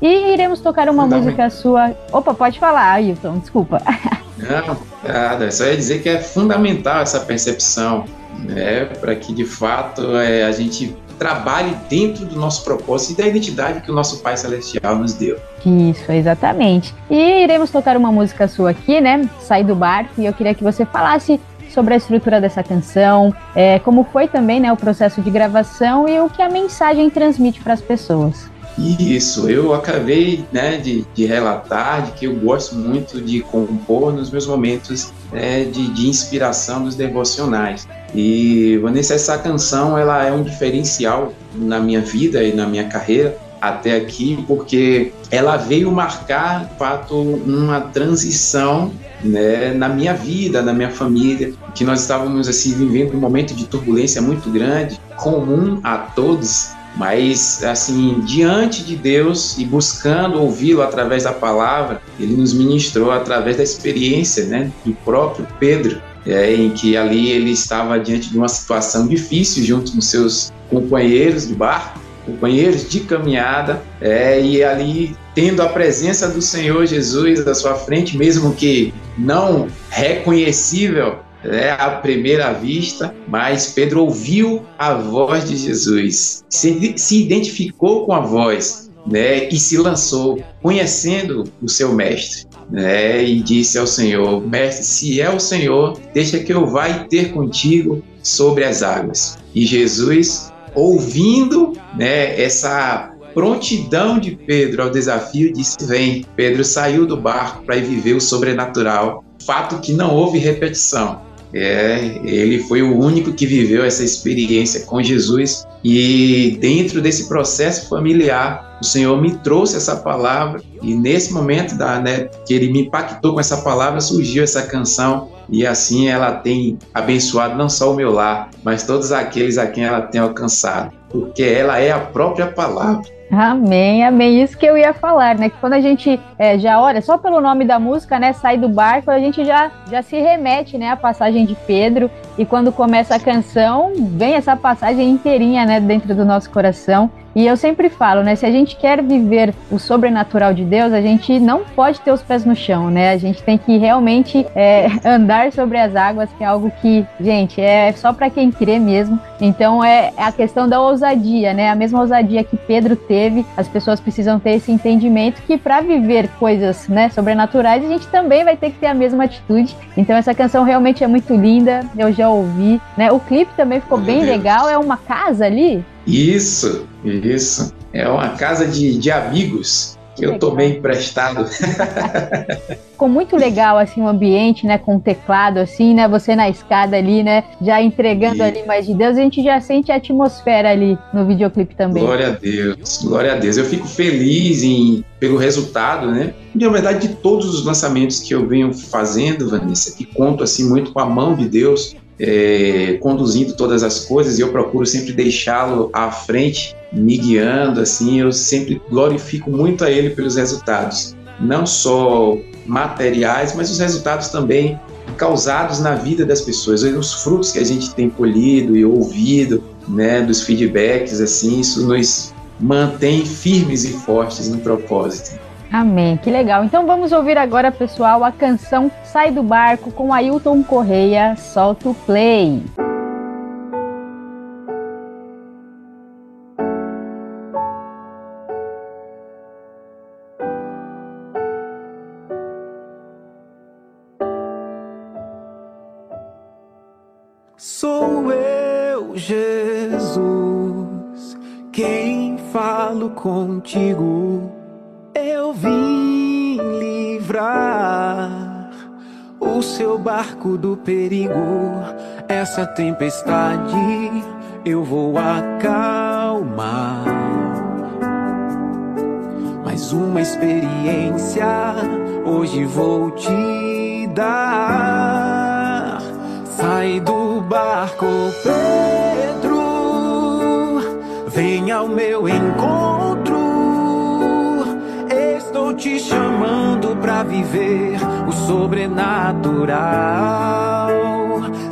E iremos tocar uma música sua. Opa, pode falar, Ailton, desculpa. Não, nada, só ia dizer que é fundamental essa percepção, né, para que de fato é, a gente trabalhe dentro do nosso propósito e da identidade que o nosso Pai Celestial nos deu. Isso, exatamente. E iremos tocar uma música sua aqui, né? Sai do barco, e eu queria que você falasse sobre a estrutura dessa canção, é, como foi também né, o processo de gravação e o que a mensagem transmite para as pessoas. Isso, eu acabei né, de, de relatar de que eu gosto muito de compor nos meus momentos né, de, de inspiração dos devocionais. E Vanessa, essa canção ela é um diferencial na minha vida e na minha carreira até aqui, porque ela veio marcar, de fato, uma transição né, na minha vida, na minha família, que nós estávamos assim vivendo um momento de turbulência muito grande, comum a todos, mas assim diante de Deus e buscando ouvi-lo através da palavra, ele nos ministrou através da experiência, né, do próprio Pedro, é, em que ali ele estava diante de uma situação difícil junto com seus companheiros de barco, companheiros de caminhada, é, e ali tendo a presença do Senhor Jesus à sua frente, mesmo que não reconhecível né, à primeira vista, mas Pedro ouviu a voz de Jesus, se, se identificou com a voz né, e se lançou, conhecendo o seu mestre. Né, e disse ao Senhor: Mestre, se é o Senhor, deixa que eu vá e ter contigo sobre as águas. E Jesus, ouvindo né, essa prontidão de Pedro ao desafio, disse: Vem. Pedro saiu do barco para viver o sobrenatural, fato que não houve repetição. É, ele foi o único que viveu essa experiência com Jesus. E dentro desse processo familiar, o Senhor me trouxe essa palavra. E nesse momento da, né, que ele me impactou com essa palavra, surgiu essa canção. E assim ela tem abençoado não só o meu lar, mas todos aqueles a quem ela tem alcançado, porque ela é a própria palavra. Amém, amém. Isso que eu ia falar, né? Que quando a gente é, já olha, só pelo nome da música, né? Sai do barco, a gente já, já se remete, né? À passagem de Pedro. E quando começa a canção, vem essa passagem inteirinha, né? Dentro do nosso coração. E eu sempre falo, né? Se a gente quer viver o sobrenatural de Deus, a gente não pode ter os pés no chão, né? A gente tem que realmente é, andar sobre as águas, que é algo que, gente, é só para quem crê mesmo. Então é a questão da ousadia, né? A mesma ousadia que Pedro teve, as pessoas precisam ter esse entendimento que para viver coisas, né, sobrenaturais, a gente também vai ter que ter a mesma atitude. Então essa canção realmente é muito linda, eu já ouvi, né? O clipe também ficou Meu bem Deus. legal, é uma casa ali. Isso, isso. É uma casa de, de amigos que eu tomei emprestado. Ficou muito legal assim o ambiente, né, com o teclado assim, né, você na escada ali, né, já entregando E- ali mais de Deus, a gente já sente a atmosfera ali no videoclipe também. Glória a Deus, glória a Deus. Eu fico feliz em, pelo resultado, né? Na verdade, de todos os lançamentos que eu venho fazendo, Vanessa, que conto assim muito com a mão de Deus, é, conduzindo todas as coisas, e eu procuro sempre deixá-lo à frente, me guiando, assim, eu sempre glorifico muito a Ele pelos resultados, não só materiais, mas os resultados também causados na vida das pessoas, os frutos que a gente tem colhido e ouvido, né, dos feedbacks, assim, isso nos mantém firmes e fortes no propósito. Amém, que legal. Então vamos ouvir agora, pessoal, a canção Sai do Barco com Ailton Correia, solta o play. Sou eu, Jesus, quem falo contigo. Vim livrar o seu barco do perigo. Essa tempestade eu vou acalmar. Mais uma experiência hoje vou te dar. Sai do barco, Pedro. Vem ao meu encontro. Te chamando pra viver o sobrenatural.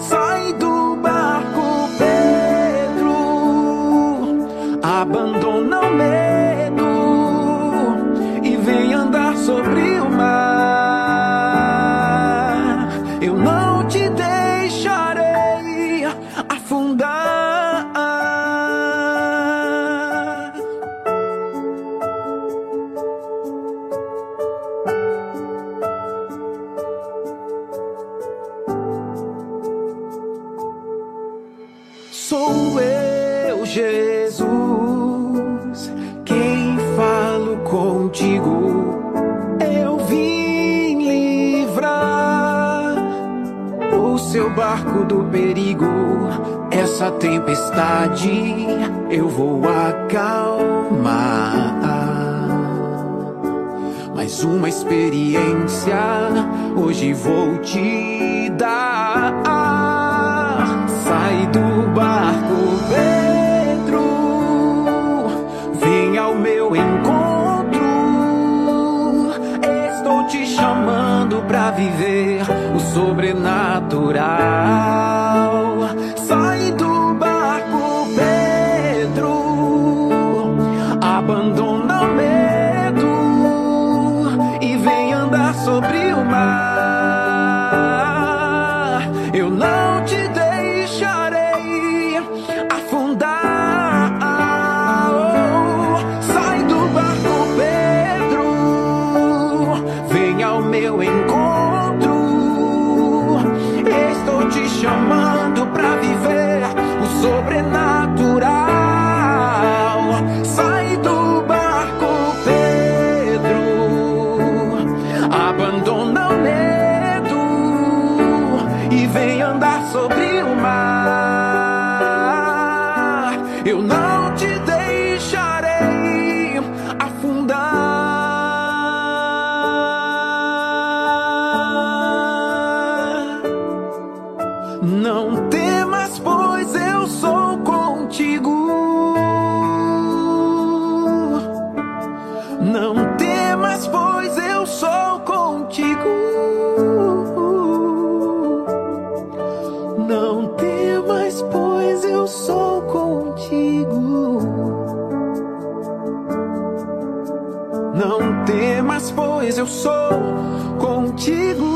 Sai do barco, Pedro. Abandona o medo Essa tempestade eu vou acalmar. Mais uma experiência hoje vou te dar. Sai do barco, Pedro. Vem ao meu encontro. Estou te chamando pra viver o sobrenatural. Não temas, pois eu sou contigo.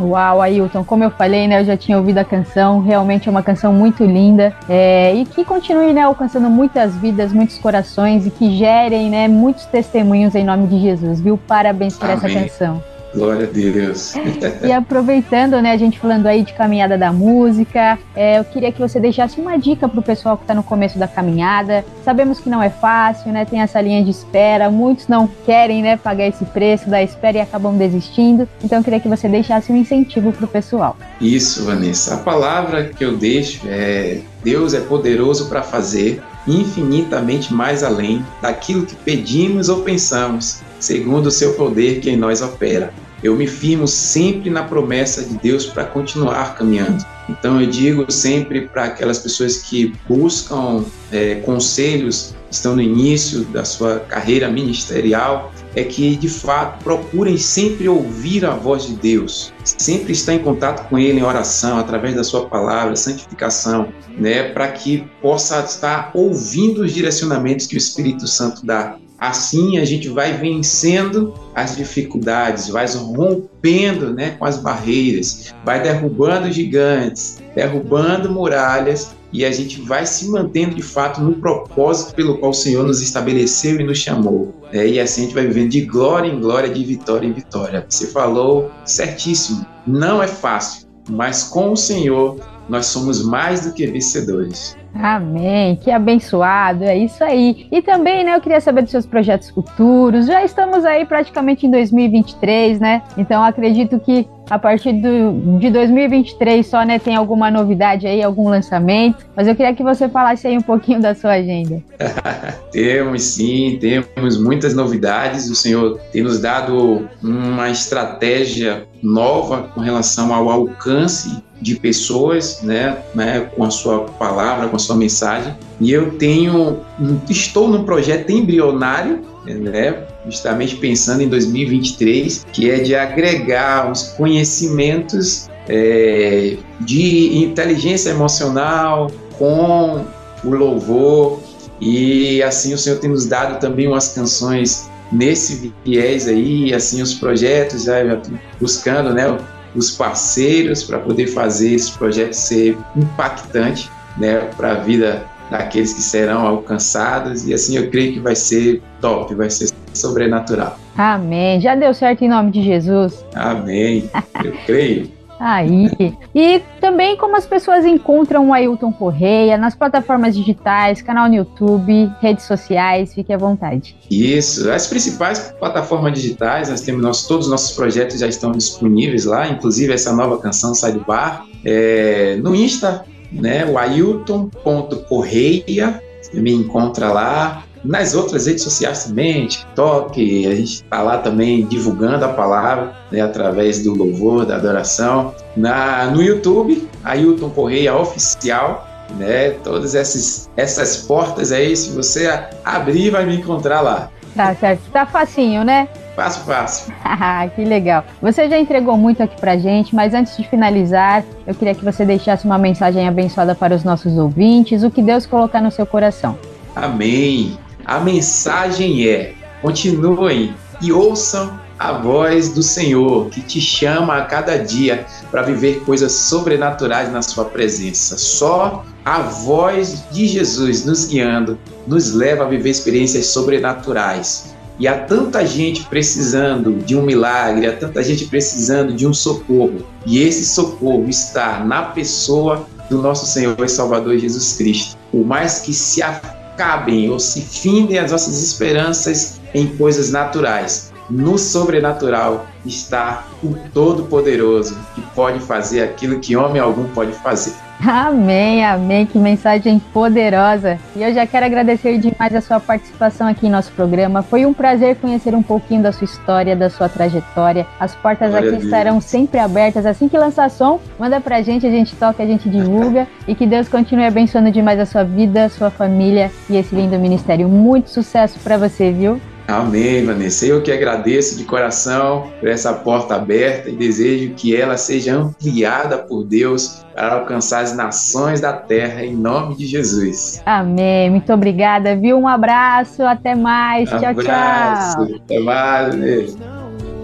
Uau, Ailton, como eu falei, né, eu já tinha ouvido a canção, realmente é uma canção muito linda é, e que continue, né, alcançando muitas vidas, muitos corações e que gerem, né, muitos testemunhos em nome de Jesus, viu? Parabéns por essa Amém. canção. Glória a Deus. E aproveitando, né, a gente falando aí de caminhada da música, é, eu queria que você deixasse uma dica pro pessoal que está no começo da caminhada. Sabemos que não é fácil, né, tem essa linha de espera, muitos não querem, né, pagar esse preço da espera e acabam desistindo. Então eu queria que você deixasse um incentivo pro pessoal. Isso, Vanessa. A palavra que eu deixo é: Deus é poderoso para fazer infinitamente mais além daquilo que pedimos ou pensamos, segundo o seu poder que em nós opera. Eu me firmo sempre na promessa de Deus para continuar caminhando. Então eu digo sempre para aquelas pessoas que buscam é, conselhos, estão no início da sua carreira ministerial, é que de fato procurem sempre ouvir a voz de Deus, sempre estar em contato com Ele em oração, através da Sua palavra, santificação, né, para que possa estar ouvindo os direcionamentos que o Espírito Santo dá. Assim a gente vai vencendo as dificuldades, vai rompendo né, com as barreiras, vai derrubando gigantes, derrubando muralhas e a gente vai se mantendo de fato no propósito pelo qual o Senhor nos estabeleceu e nos chamou. né? E assim a gente vai vivendo de glória em glória, de vitória em vitória. Você falou certíssimo, não é fácil, mas com o Senhor nós somos mais do que vencedores. Amém, que abençoado, é isso aí. E também, né, eu queria saber dos seus projetos futuros. Já estamos aí praticamente em 2023, né? Então acredito que a partir do, de 2023 só, né, tem alguma novidade aí, algum lançamento. Mas eu queria que você falasse aí um pouquinho da sua agenda. Temos sim, temos muitas novidades. O Senhor tem nos dado uma estratégia nova com relação ao alcance de pessoas, né, né, com a sua palavra, com a sua mensagem. E eu tenho, estou num projeto embrionário, né, justamente pensando em 2023, que é de agregar os conhecimentos é, de inteligência emocional com o louvor e assim o Senhor tem nos dado também umas canções nesse viés aí, assim os projetos já, já buscando, né, os parceiros para poder fazer esse projeto ser impactante, né, para a vida daqueles que serão alcançados e assim eu creio que vai ser top, vai ser sobrenatural. Amém. Já deu certo em nome de Jesus. Amém. Eu creio. Aí. E também como as pessoas encontram o Ailton Correia nas plataformas digitais, canal no YouTube, redes sociais, fique à vontade. Isso, as principais plataformas digitais, nós temos todos os nossos projetos já estão disponíveis lá, inclusive essa nova canção Sai do Bar. É, no Insta, né, o ailton.correia, você me encontra lá. Nas outras redes sociais também, TikTok, a gente está lá também divulgando a palavra né, através do louvor, da adoração. Na, no YouTube, Ailton Correia Oficial, né? Todas essas, essas portas aí, se você abrir, vai me encontrar lá. Tá certo. Tá facinho, né? Fácil, fácil. que legal. Você já entregou muito aqui pra gente, mas antes de finalizar, eu queria que você deixasse uma mensagem abençoada para os nossos ouvintes, o que Deus colocar no seu coração. Amém. A mensagem é: continuem e ouçam a voz do Senhor que te chama a cada dia para viver coisas sobrenaturais na sua presença. Só a voz de Jesus nos guiando nos leva a viver experiências sobrenaturais. E há tanta gente precisando de um milagre, há tanta gente precisando de um socorro. E esse socorro está na pessoa do nosso Senhor e Salvador Jesus Cristo. Por mais que se acabem ou se findem as nossas esperanças em coisas naturais, no sobrenatural está o Todo-Poderoso, que pode fazer aquilo que homem algum pode fazer. Amém, amém, que mensagem poderosa. E eu já quero agradecer demais a sua participação aqui em nosso programa. Foi um prazer conhecer um pouquinho da sua história, da sua trajetória. As portas Glória a aqui estarão sempre abertas. Assim que lançar som, manda pra gente, a gente toca, a gente divulga. e que Deus continue abençoando demais a sua vida, sua família e esse lindo ministério. Muito sucesso pra você, viu? Amém, Vanessa. Eu que agradeço de coração por essa porta aberta e desejo que ela seja ampliada por Deus para alcançar as nações da terra, em nome de Jesus. Amém. Muito obrigada, viu? Um abraço, até mais. Tchau, Abraço. tchau. Até mais, Vanessa.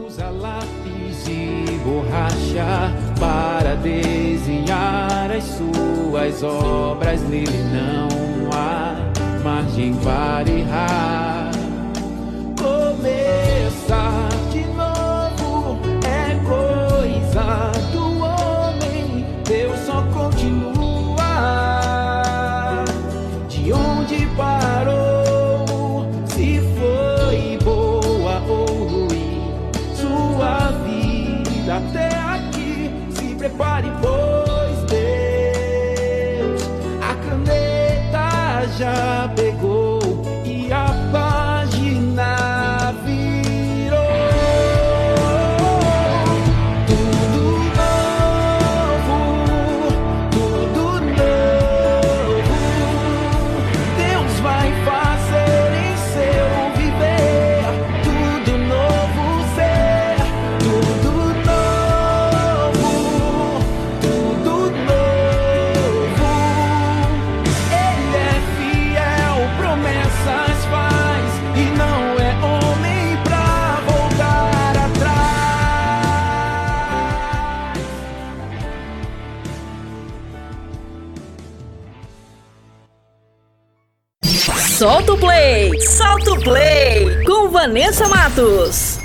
usa lápis e borracha para desenhar as suas obras. Nele não há margem para errar. De novo é coisa do homem. Deus só continua de onde parou. Se foi boa ou ruim, sua vida até aqui. Se prepare, pois Deus, a caneta já Solta o play! Solta o play! Com Vanessa Matos.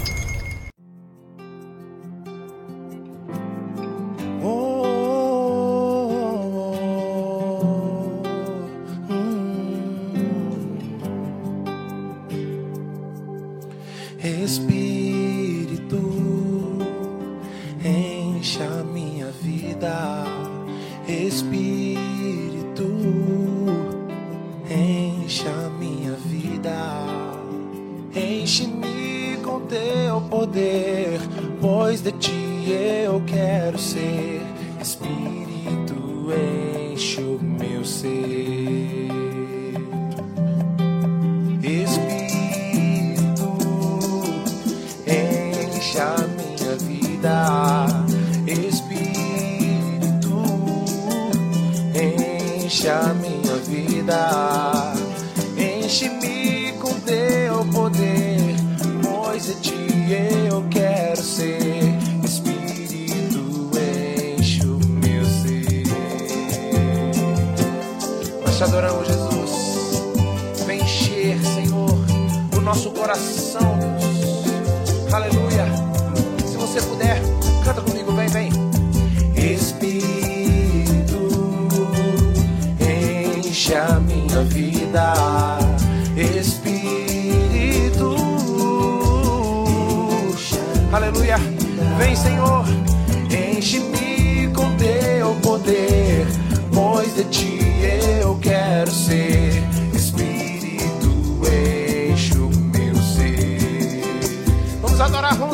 nosso coração, Deus. Aleluia. Se você puder, canta comigo, vem, vem. Espírito, enche a minha vida. Espírito, aleluia. Vem, Senhor, enche-me com teu poder, pois de ti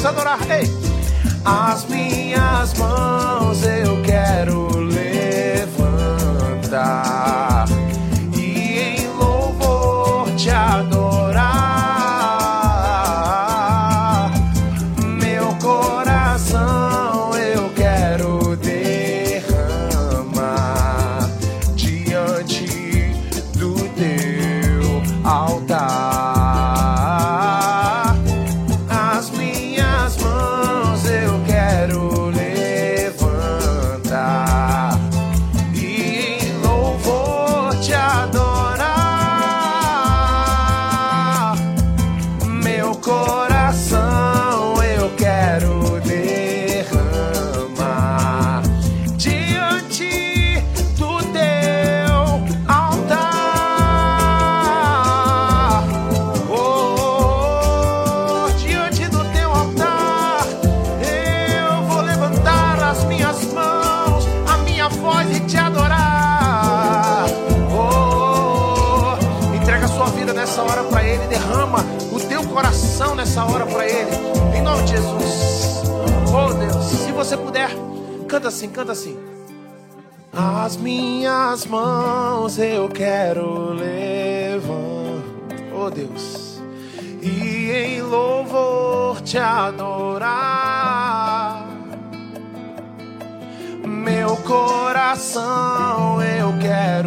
vamos adorar. Ei. As minhas mãos canta assim, canta assim. As minhas mãos eu quero levantar, oh Deus, e em louvor te adorar. Meu coração eu quero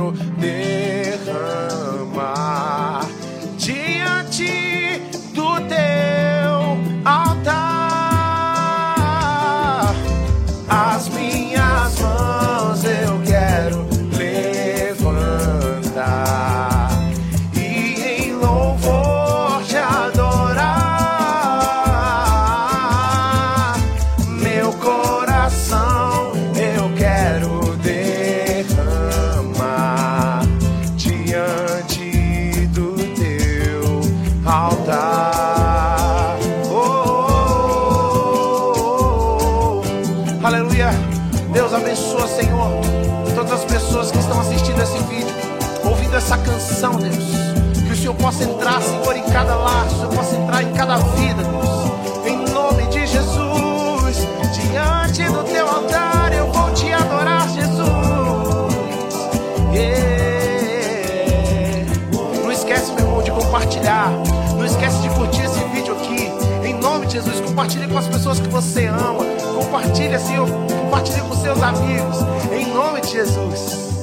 Compartilhe com as pessoas que você ama. Compartilhe, Senhor. Compartilhe com seus amigos. Em nome de Jesus.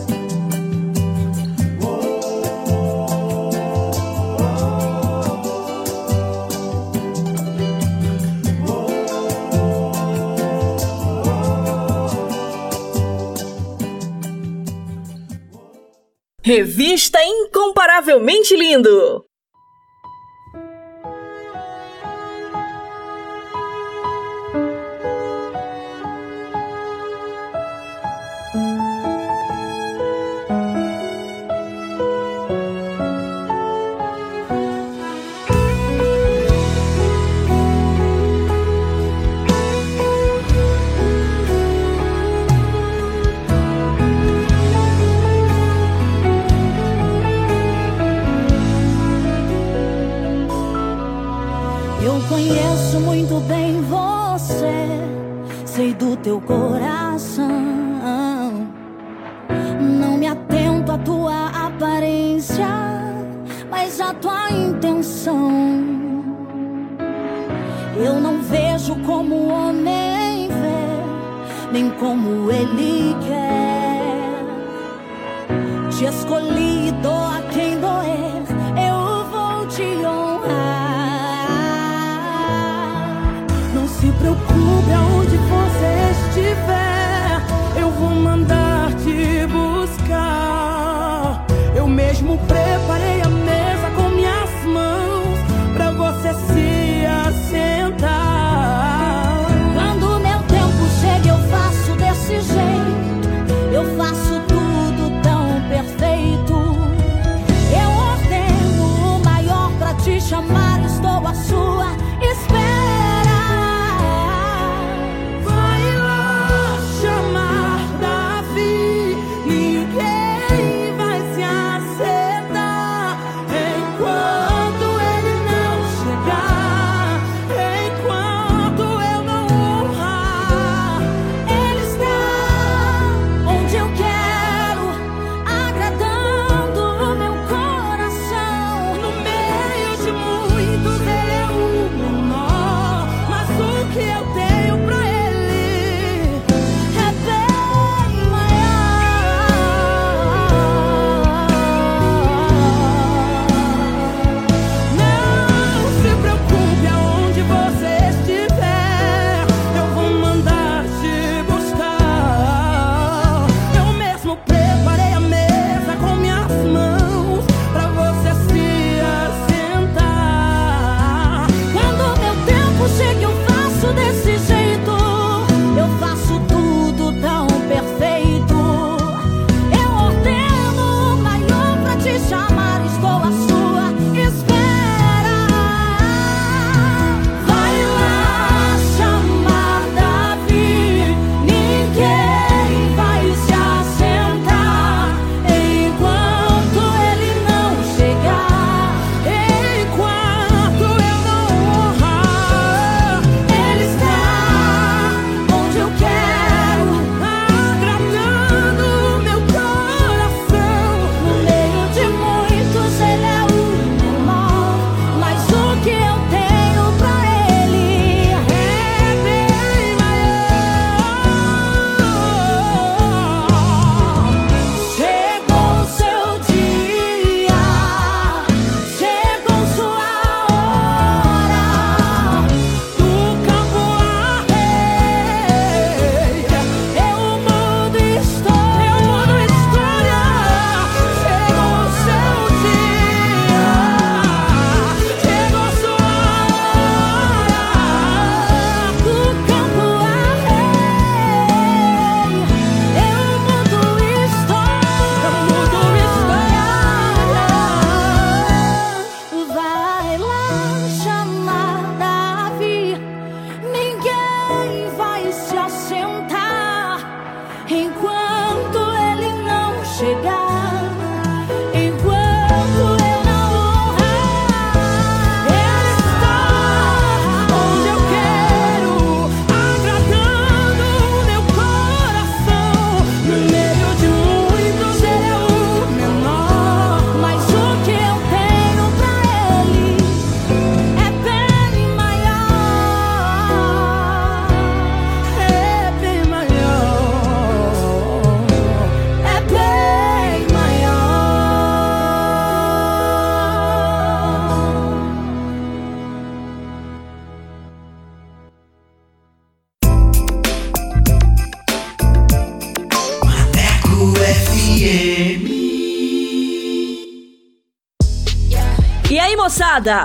Revista Incomparavelmente Lindo. Você, sei do teu coração. Não me atento à tua aparência, mas à tua intenção. Eu não vejo como o homem vê, nem como ele quer. Te escolhi preocupe aonde você estiver, eu vou mandar te buscar. Eu mesmo preparei a mesa com minhas mãos pra você se assentar. Quando meu tempo chega, eu faço desse jeito. Eu faço tudo tão perfeito. Eu ordeno o maior pra te chamar. Estou à sua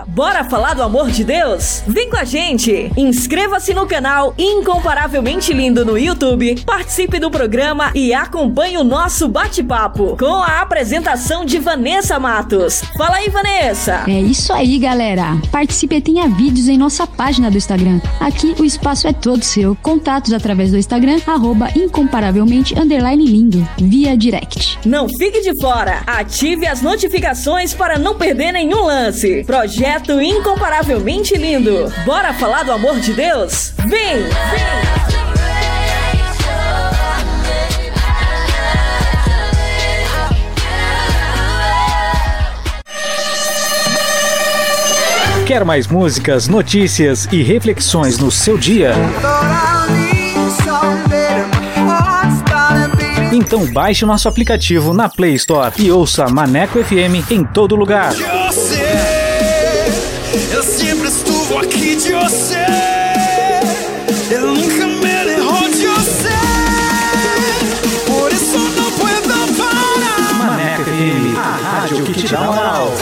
bora falar do amor de Deus? Vem com a gente! Inscreva-se no canal Incomparavelmente Lindo no YouTube, participe do programa e acompanhe o nosso bate-papo com a apresentação de Vanessa Matos. Fala aí, Vanessa! É isso aí, galera. Participe e tenha vídeos em nossa página do Instagram. Aqui o espaço é todo seu. Contatos através do Instagram, arroba incomparavelmente lindo, via direct. Não fique de fora! Ative as notificações para não perder nenhum lance. lance. Projeto incomparavelmente lindo. Bora falar do amor de Deus? Vem! Vem! Quer mais músicas, notícias e reflexões no seu dia? Então baixe o nosso aplicativo na Play Store e ouça Maneco FM em todo lugar. Você, eu sempre estuvo aqui de você. Eu nunca me lembro de você. Por isso não puedo parar. Maneco FM, a rádio que te dá moral.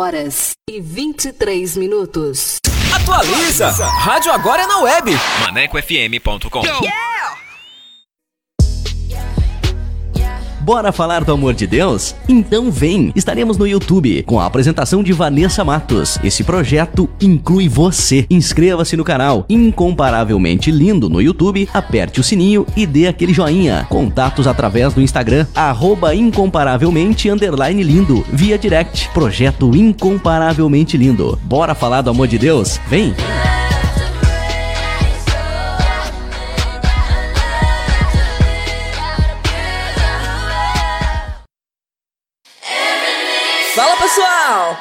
Horas e 23 minutos. Atualiza! Rádio agora é na web. ManecoFM.com Bora falar do amor de Deus? Então vem! Estaremos no YouTube com a apresentação de Vanessa Matos. Esse projeto inclui você. Inscreva-se no canal Incomparavelmente Lindo no YouTube, aperte o sininho e dê aquele joinha. Contatos através do Instagram, arroba incomparavelmente lindo, via direct. Projeto Incomparavelmente Lindo. Bora falar do amor de Deus? Vem! Pessoal!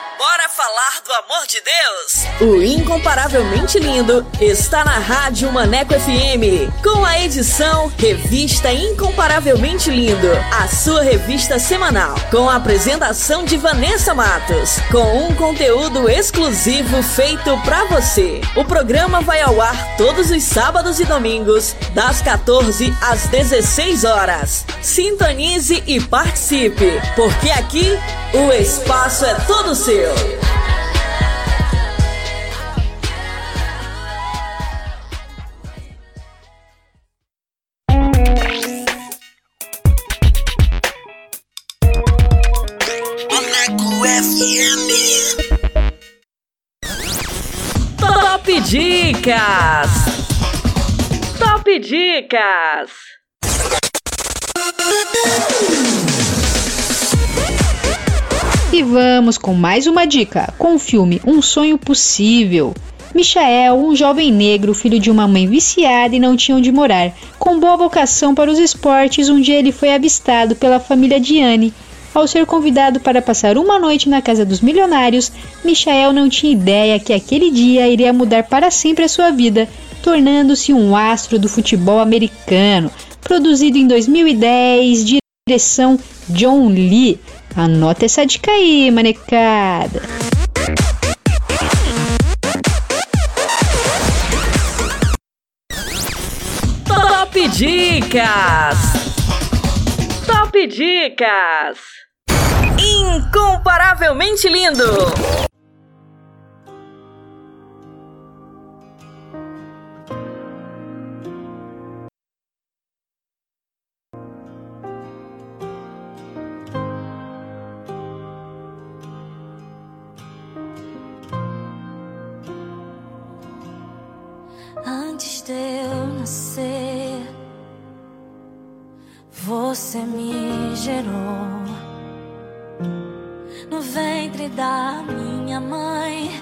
Falar do amor de Deus? O Incomparavelmente Lindo está na Rádio Maneco FM, com a edição Revista Incomparavelmente Lindo, a sua revista semanal, com a apresentação de Vanessa Matos, com um conteúdo exclusivo feito pra você. O programa vai ao ar todos os sábados e domingos, das 14 às 16 horas. Sintonize e participe, porque aqui o espaço é todo seu. Dicas! Top Dicas! E vamos com mais uma dica, com o filme Um Sonho Possível. Michael, um jovem negro, filho de uma mãe viciada e não tinha onde morar. Com boa vocação para os esportes, um dia ele foi avistado pela família Diane. Ao ser convidado para passar uma noite na casa dos milionários, Michael não tinha ideia que aquele dia iria mudar para sempre a sua vida, tornando-se um astro do futebol americano. Produzido em 2010, direção John Lee. Anota essa dica aí, manecada. Top Dicas! Top Dicas! Incomparavelmente lindo! Antes de eu nascer, você me gerou no ventre da minha mãe.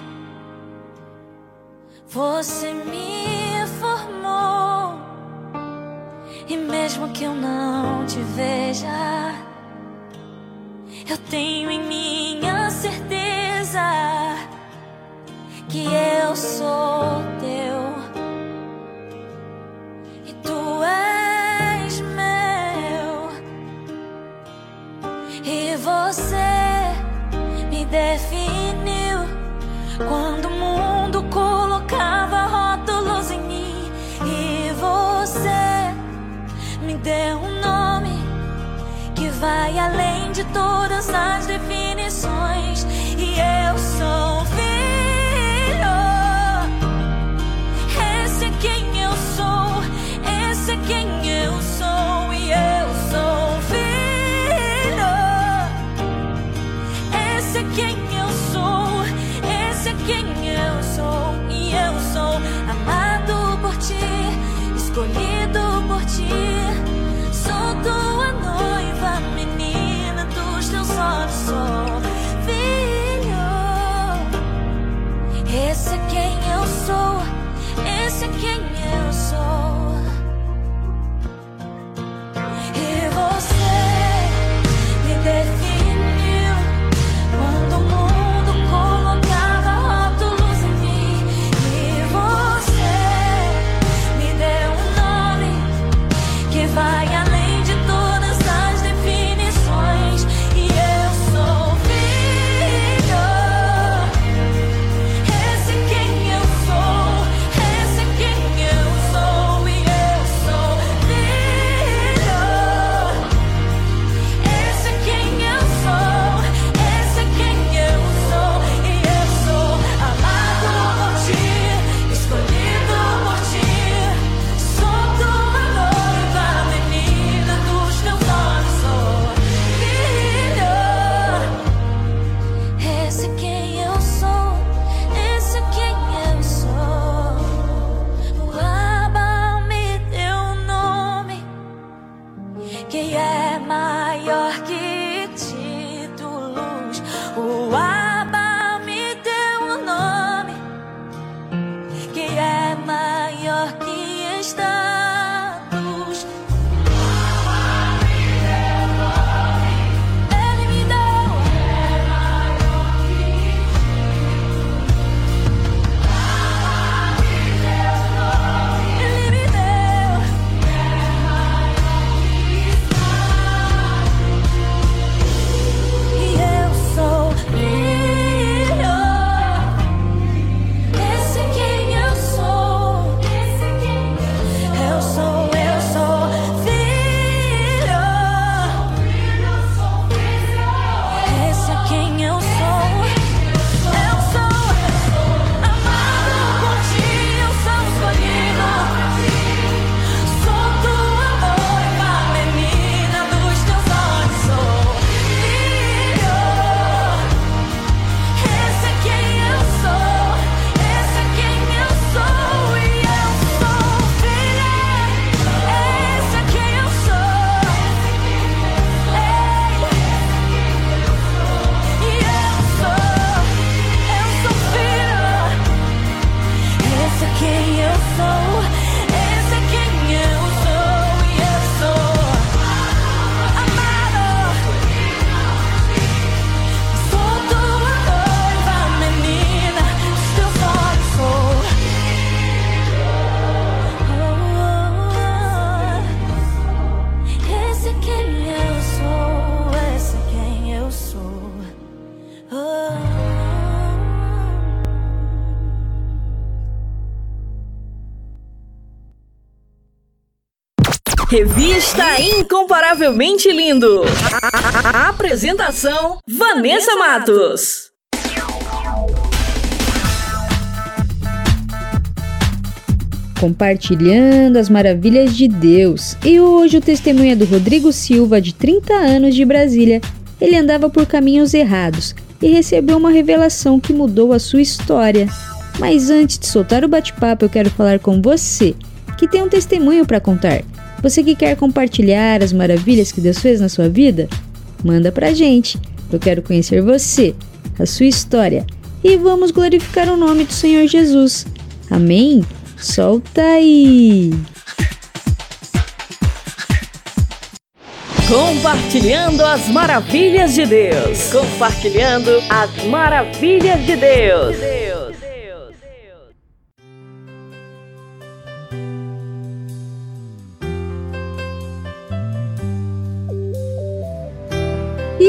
Você me formou, e mesmo que eu não te veja, eu tenho em minha certeza que eu sou teu. E tu és definiu quando o mundo colocava rótulos em mim. E você me deu um nome que vai além de todas as definições. Revista Incomparavelmente Lindo. A apresentação: Vanessa Matos. Compartilhando as maravilhas de Deus. E hoje o testemunho é do Rodrigo Silva, de 30 anos, de Brasília. Ele andava por caminhos errados e recebeu uma revelação que mudou a sua história. Mas antes de soltar o bate-papo, eu quero falar com você, que tem um testemunho para contar. Você que quer compartilhar as maravilhas que Deus fez na sua vida? Manda pra gente. Eu quero conhecer você, a sua história e vamos glorificar o nome do Senhor Jesus. Amém? Solta aí! Compartilhando as maravilhas de Deus. Compartilhando as maravilhas de Deus.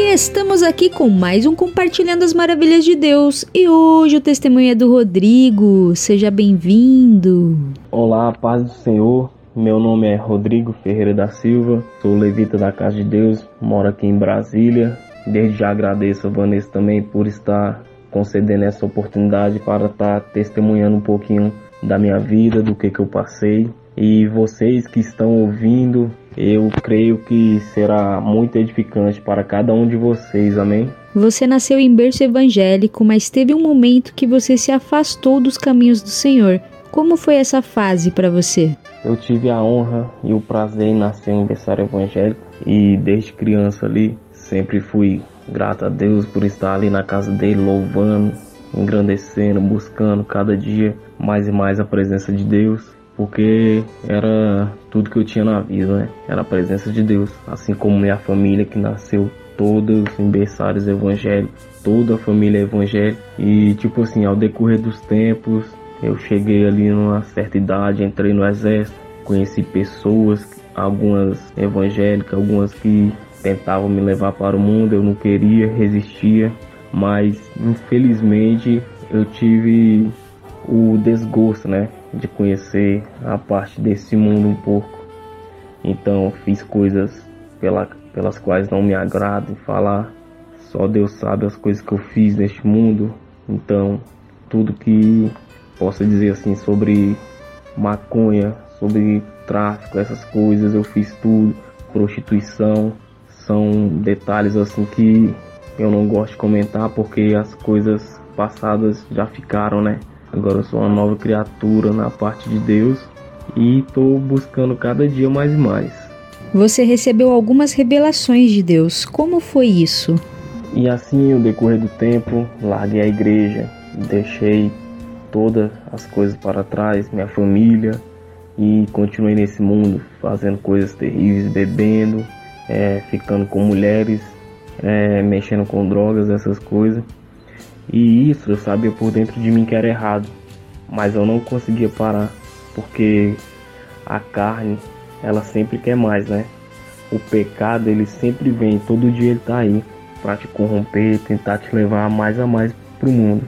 E estamos aqui com mais um Compartilhando as Maravilhas de Deus. E hoje o testemunho é do Rodrigo. Seja bem-vindo. Olá, paz do Senhor. Meu nome é Rodrigo Ferreira da Silva, sou levita da Casa de Deus, moro aqui em Brasília. Desde já agradeço a Vanessa também por estar concedendo essa oportunidade para estar testemunhando um pouquinho da minha vida, do que, que eu passei. E vocês que estão ouvindo, Eu creio que será muito edificante para cada um de vocês, amém? Você nasceu em berço evangélico, mas teve um momento que você se afastou dos caminhos do Senhor. Como foi essa fase para você? Eu tive a honra e o prazer em nascer em berçário evangélico e desde criança ali sempre fui grato a Deus por estar ali na casa dele louvando, engrandecendo, buscando cada dia mais e mais a presença de Deus, porque era tudo que eu tinha na vida, né? Era a presença de Deus, assim como minha família que nasceu todos em berçários evangélicos, toda a família é evangélica e tipo assim, ao decorrer dos tempos, eu cheguei ali numa certa idade, entrei no exército, conheci pessoas, algumas evangélicas, algumas que tentavam me levar para o mundo, eu não queria, resistia, mas infelizmente eu tive o desgosto, né, de conhecer a parte desse mundo um pouco. Então fiz coisas pela, pelas quais não me agradam falar. Só Deus sabe as coisas que eu fiz neste mundo. Então tudo que posso dizer assim sobre maconha, sobre tráfico, essas coisas, eu fiz tudo, prostituição, são detalhes assim que eu não gosto de comentar porque as coisas passadas já ficaram, né? Agora eu sou uma nova criatura na parte de Deus e estou buscando cada dia mais e mais. Você recebeu algumas revelações de Deus. Como foi isso? E assim, no decorrer do tempo, larguei a igreja, deixei todas as coisas para trás, minha família, e continuei nesse mundo fazendo coisas terríveis, bebendo, é, ficando com mulheres, é, mexendo com drogas, essas coisas. E isso eu sabia por dentro de mim que era errado, mas eu não conseguia parar, porque a carne, ela sempre quer mais, né? O pecado, ele sempre vem, todo dia ele tá aí para te corromper, tentar te levar mais a mais pro mundo.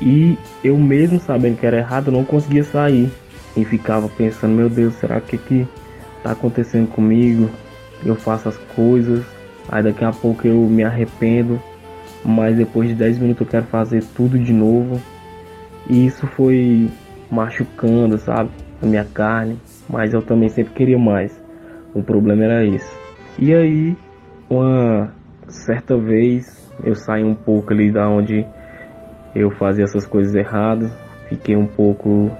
E eu mesmo sabendo que era errado, não conseguia sair e ficava pensando, meu Deus, será que que tá acontecendo comigo? Eu faço as coisas, aí daqui a pouco eu me arrependo, mas depois de 10 minutos eu quero fazer tudo de novo. E isso foi machucando, sabe? A minha carne, mas eu também sempre queria mais. O problema era esse. E aí, uma certa vez, eu saí um pouco ali da onde eu fazia essas coisas erradas, fiquei um pouco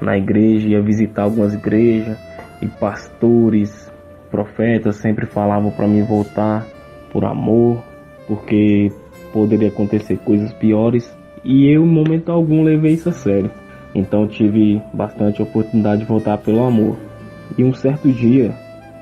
na igreja, ia visitar algumas igrejas e pastores, profetas sempre falavam para mim voltar por amor, porque poderia acontecer coisas piores e eu em momento algum levei isso a sério. Então tive bastante oportunidade de voltar pelo amor. E um certo dia,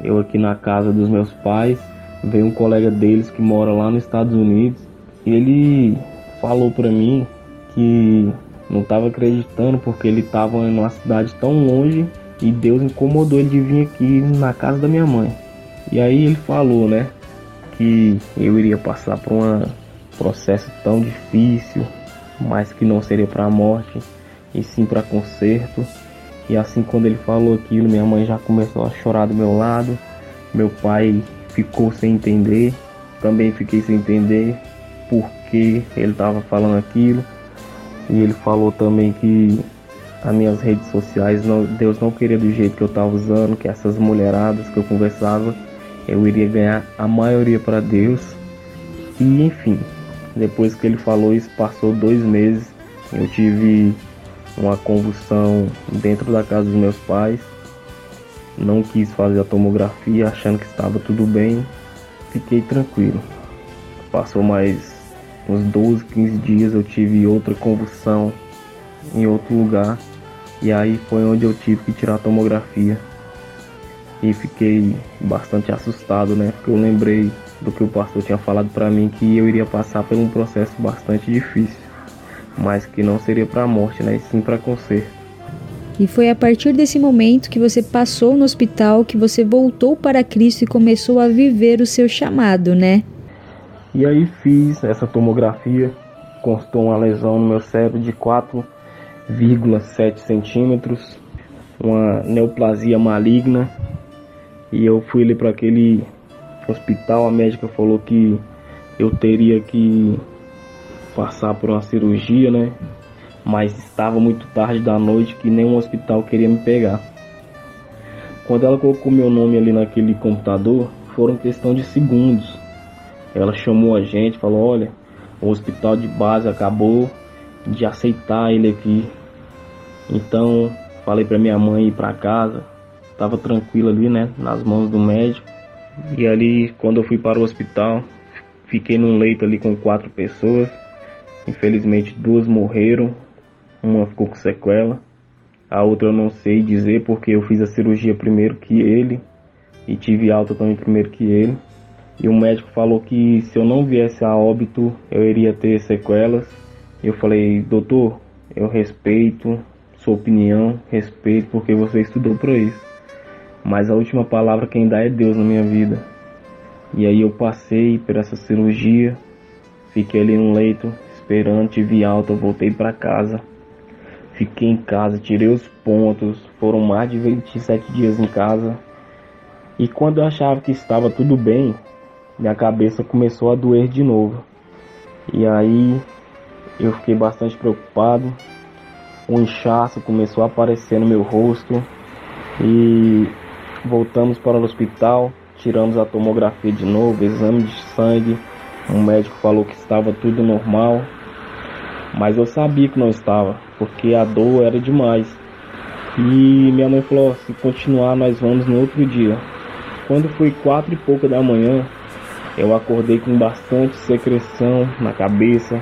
eu aqui na casa dos meus pais, veio um colega deles que mora lá nos Estados Unidos e ele falou para mim que não estava acreditando porque ele estava em uma cidade tão longe e Deus incomodou ele de vir aqui na casa da minha mãe. E aí ele falou, né, que eu iria passar por um processo tão difícil, mas que não seria para a morte, e sim para conserto. E assim quando ele falou aquilo, minha mãe já começou a chorar do meu lado. Meu pai ficou sem entender, também fiquei sem entender por que ele estava falando aquilo. E ele falou também que as minhas redes sociais, não, Deus não queria do jeito que eu estava usando, que essas mulheradas que eu conversava, eu iria ganhar a maioria para Deus. E enfim, depois que ele falou isso, passou dois meses, eu tive uma convulsão dentro da casa dos meus pais. Não quis fazer a tomografia, achando que estava tudo bem. Fiquei tranquilo. Passou mais uns 12, 15 dias, eu tive outra convulsão em outro lugar. E aí foi onde eu tive que tirar a tomografia. E fiquei bastante assustado, né? Porque eu lembrei do que o pastor tinha falado para mim que eu iria passar por um processo bastante difícil, mas que não seria para a morte, né? E sim para conserto. E foi a partir desse momento que você passou no hospital que você voltou para Cristo e começou a viver o seu chamado, né? E aí fiz essa tomografia, constou uma lesão no meu cérebro de 4,7 centímetros, uma neoplasia maligna, e eu fui ali para aquele hospital, a médica falou que eu teria que passar por uma cirurgia, né? Mas estava muito tarde da noite que nenhum hospital queria me pegar. Quando ela colocou meu nome ali naquele computador, foram questão de segundos. Ela chamou a gente, falou: Olha, o hospital de base acabou de aceitar ele aqui. Então, falei para minha mãe ir para casa. Tava tranquilo ali, né, nas mãos do médico. E ali, quando eu fui para o hospital, fiquei num leito ali com quatro pessoas. Infelizmente, duas morreram, uma ficou com sequela. A outra eu não sei dizer porque eu fiz a cirurgia primeiro que ele e tive alta também primeiro que ele. E o médico falou que se eu não viesse a óbito, eu iria ter sequelas. Eu falei, doutor, eu respeito sua opinião, respeito porque você estudou para isso. Mas a última palavra quem dá é Deus na minha vida. E aí eu passei por essa cirurgia, fiquei ali no leito esperando, tive alta, voltei para casa. Fiquei em casa, tirei os pontos, foram mais de 27 dias em casa. E quando eu achava que estava tudo bem, minha cabeça começou a doer de novo. E aí eu fiquei bastante preocupado. O inchaço começou a aparecer no meu rosto e voltamos para o hospital, tiramos a tomografia de novo, exame de sangue. O médico falou que estava tudo normal, mas eu sabia que não estava, porque a dor era demais. E minha mãe falou: se continuar, nós vamos no outro dia. Quando foi quatro e pouca da manhã, eu acordei com bastante secreção na cabeça,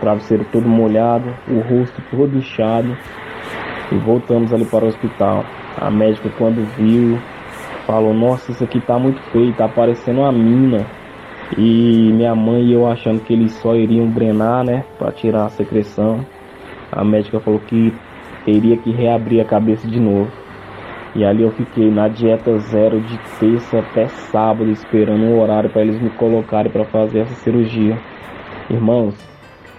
travesseiro todo molhado, o rosto todo inchado. E voltamos ali para o hospital. A médica, quando viu, falou: Nossa, isso aqui tá muito feio, tá parecendo uma mina. E minha mãe e eu achando que eles só iriam drenar, né, para tirar a secreção. A médica falou que teria que reabrir a cabeça de novo. E ali eu fiquei na dieta zero de terça até sábado, esperando um horário para eles me colocarem para fazer essa cirurgia. Irmãos,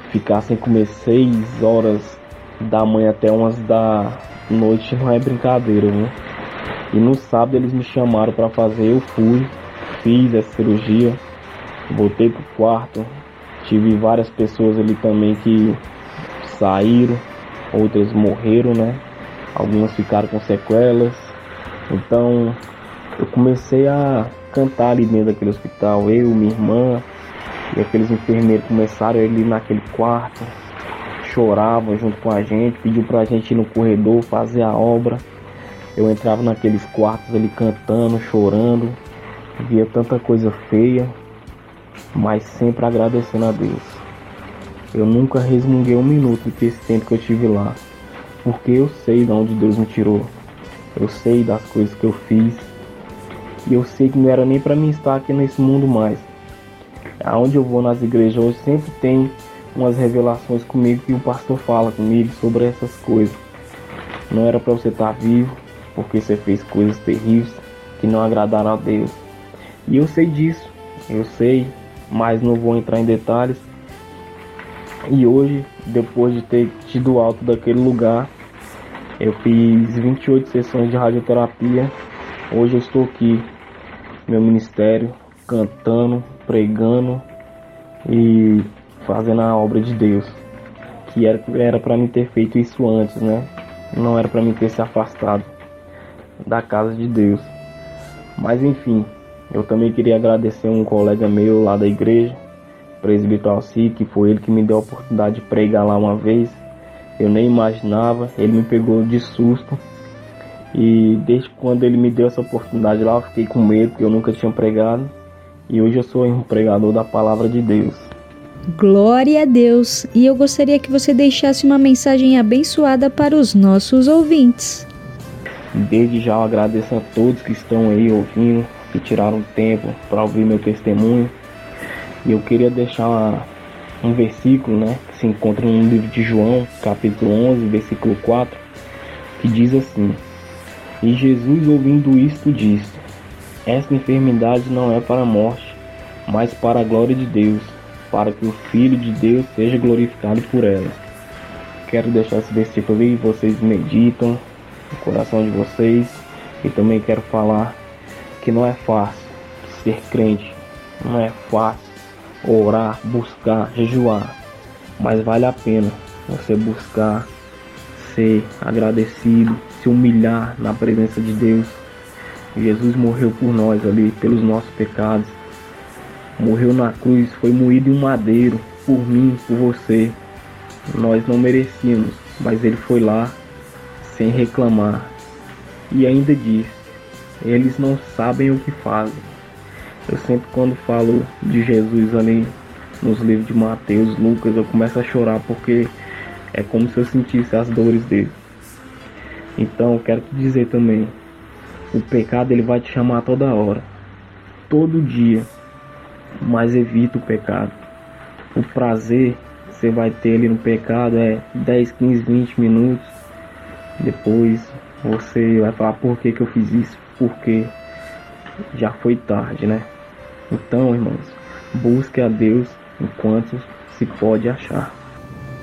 ficar sem comer seis horas da manhã até umas da noite não é brincadeira, viu? E no sábado eles me chamaram para fazer, eu fui, fiz essa cirurgia, voltei pro quarto, tive várias pessoas ali também que saíram, outras morreram, né? Algumas ficaram com sequelas. Então eu comecei a cantar ali dentro daquele hospital, eu, minha irmã e aqueles enfermeiros começaram ali naquele quarto, choravam junto com a gente, pediu pra gente ir no corredor fazer a obra. Eu entrava naqueles quartos ali cantando, chorando, via tanta coisa feia, mas sempre agradecendo a Deus. Eu nunca resmunguei um minuto desse tempo que eu tive lá, porque eu sei de onde Deus me tirou. Eu sei das coisas que eu fiz e eu sei que não era nem para mim estar aqui nesse mundo mais. Aonde eu vou nas igrejas hoje sempre tem umas revelações comigo que o pastor fala comigo sobre essas coisas. Não era para você estar vivo porque você fez coisas terríveis que não agradaram a Deus. E eu sei disso, eu sei, mas não vou entrar em detalhes. E hoje, depois de ter tido alto daquele lugar, eu fiz 28 sessões de radioterapia. Hoje eu estou aqui, meu ministério, cantando, pregando e fazendo a obra de Deus. Que era para mim ter feito isso antes, né? Não era para mim ter se afastado da casa de Deus. Mas enfim, eu também queria agradecer um colega meu lá da igreja, presbítero Alci, que foi ele que me deu a oportunidade de pregar lá uma vez. Eu nem imaginava, ele me pegou de susto. E desde quando ele me deu essa oportunidade lá, eu fiquei com medo, porque eu nunca tinha pregado. E hoje eu sou um pregador da palavra de Deus. Glória a Deus! E eu gostaria que você deixasse uma mensagem abençoada para os nossos ouvintes. Desde já eu agradeço a todos que estão aí ouvindo, que tiraram tempo para ouvir meu testemunho. E eu queria deixar um versículo, né, que se encontra no livro de João, capítulo 11, versículo 4, que diz assim: E Jesus, ouvindo isto, disse: Esta enfermidade não é para a morte, mas para a glória de Deus, para que o Filho de Deus seja glorificado por ela. Quero deixar esse versículo aí, vocês meditam no coração de vocês. E também quero falar que não é fácil ser crente, não é fácil orar, buscar, jejuar, mas vale a pena você buscar ser agradecido, se humilhar na presença de Deus, Jesus morreu por nós ali, pelos nossos pecados. Morreu na cruz, foi moído em um madeiro, por mim, por você. Nós não merecíamos, mas ele foi lá sem reclamar. E ainda disse: Eles não sabem o que fazem. Eu sempre, quando falo de Jesus ali nos livros de Mateus, Lucas, eu começo a chorar porque é como se eu sentisse as dores dele. Então, eu quero te dizer também: o pecado ele vai te chamar toda hora, todo dia, mas evita o pecado. O prazer você vai ter ali no pecado é 10, 15, 20 minutos. Depois você vai falar por que, que eu fiz isso, porque já foi tarde, né? Então, irmãos, busque a Deus enquanto se pode achar.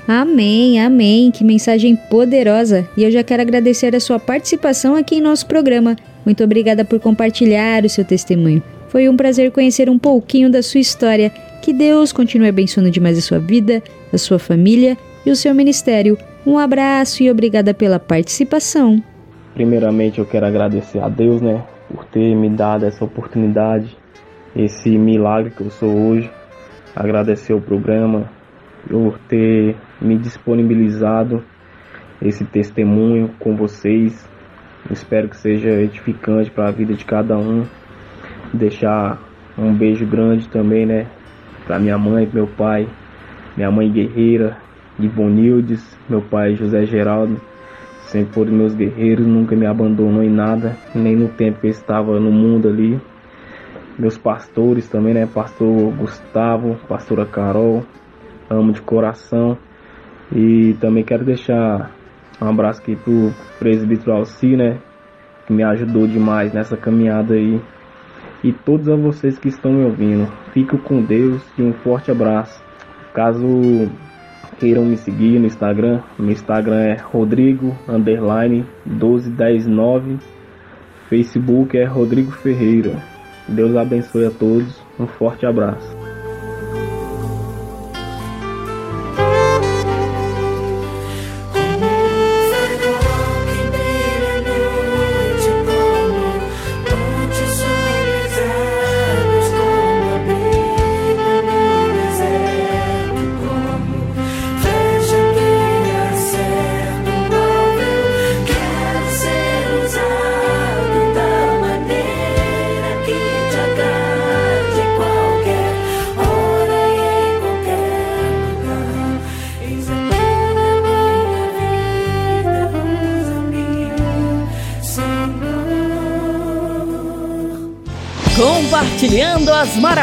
Amém, amém. Que mensagem poderosa. E eu já quero agradecer a sua participação aqui em nosso programa. Muito obrigada por compartilhar o seu testemunho. Foi um prazer conhecer um pouquinho da sua história. Que Deus continue abençoando demais a sua vida, a sua família e o seu ministério. Um abraço e obrigada pela participação. Primeiramente, eu quero agradecer a Deus, né, por ter me dado essa oportunidade, esse milagre que eu sou hoje. Agradecer o programa por ter me disponibilizado esse testemunho com vocês. Espero que seja edificante para a vida de cada um. Deixar um beijo grande também, né, para minha mãe, meu pai, minha mãe guerreira, Ivonildes, meu pai José Geraldo, sempre foram meus guerreiros, nunca me abandonou em nada, nem no tempo que eu estava no mundo ali. Meus pastores também, né? Pastor Gustavo, pastora Carol, amo de coração. E também quero deixar um abraço aqui pro presbítero Alci, né? Que me ajudou demais nessa caminhada aí. E todos a vocês que estão me ouvindo. Fico com Deus e um forte abraço. Caso queiram me seguir no Instagram, meu Instagram é Rodrigo underline 12109. Facebook é Rodrigo Ferreira. Deus abençoe a todos. Um forte abraço.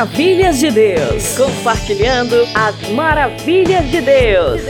Maravilhas de Deus. Compartilhando as maravilhas de Deus.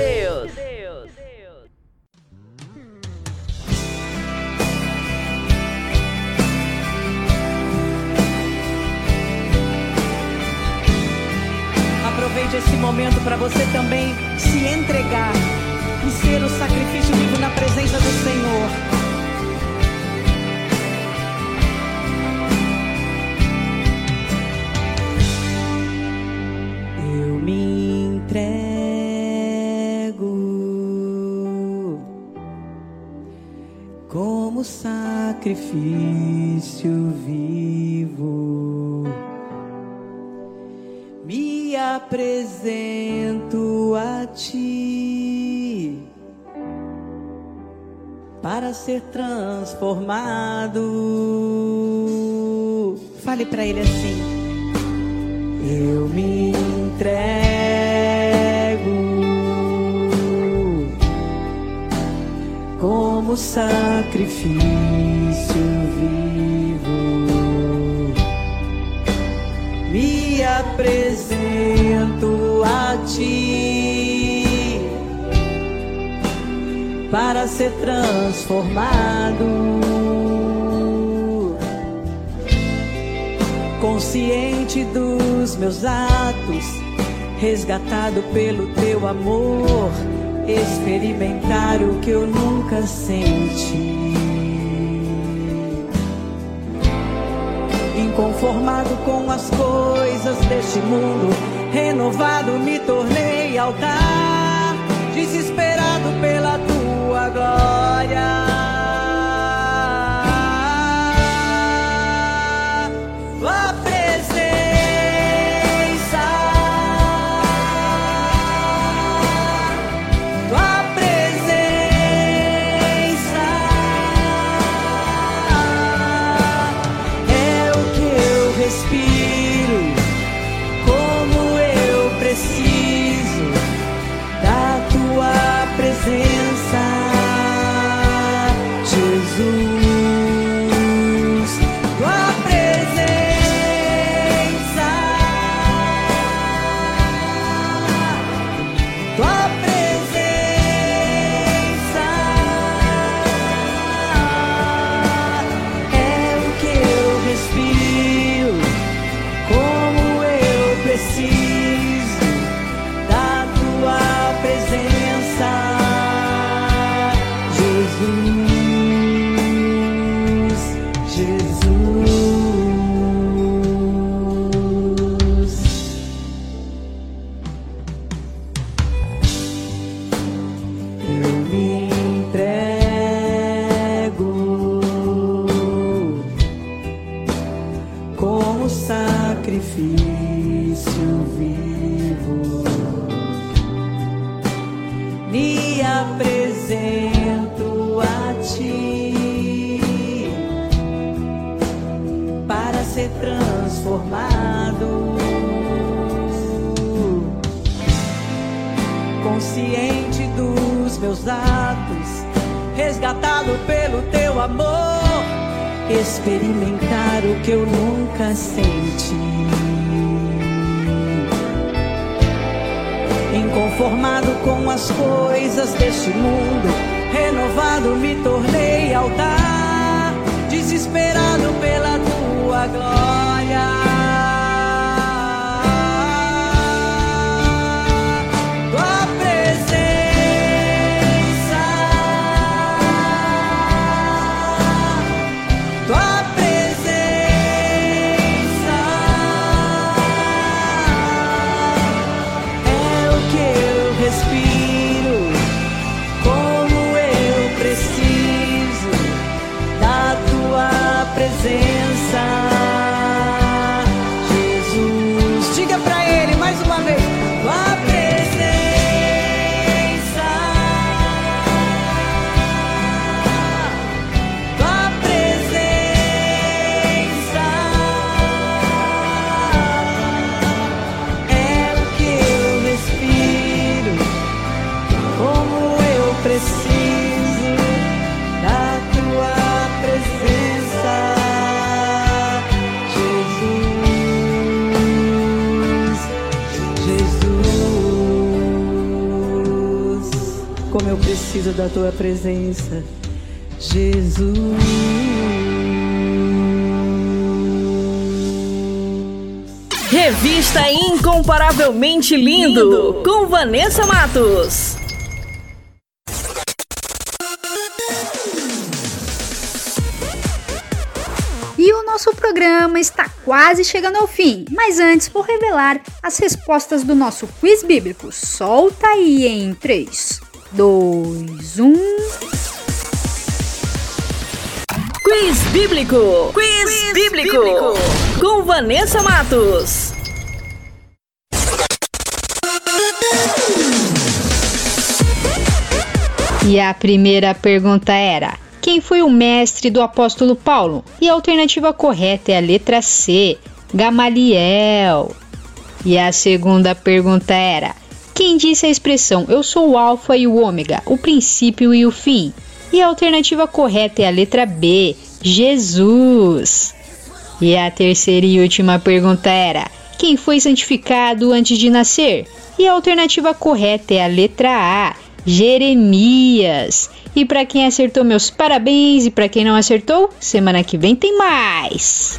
Transformado. Fale para ele assim. Ser transformado. Consciente dos meus atos, resgatado pelo teu amor, experimentar o que eu nunca senti. Inconformado com as coisas deste mundo, renovado me tornei altar, Com Vanessa Matos. E o nosso programa está quase chegando ao fim, mas antes vou revelar as respostas do nosso quiz bíblico. Solta aí em 3, 2, 1. Quiz Bíblico. Quiz, bíblico. Com Vanessa Matos. E a primeira pergunta era: quem foi o mestre do apóstolo Paulo? E a alternativa correta é a letra C, Gamaliel. E a segunda pergunta era: quem disse a expressão eu sou o alfa e o ômega, o princípio e o fim? E a alternativa correta é a letra B, Jesus. E a terceira e última pergunta era: quem foi santificado antes de nascer? E a alternativa correta é a letra A, Jeremias. E para quem acertou, meus parabéns. E para quem não acertou, semana que vem tem mais.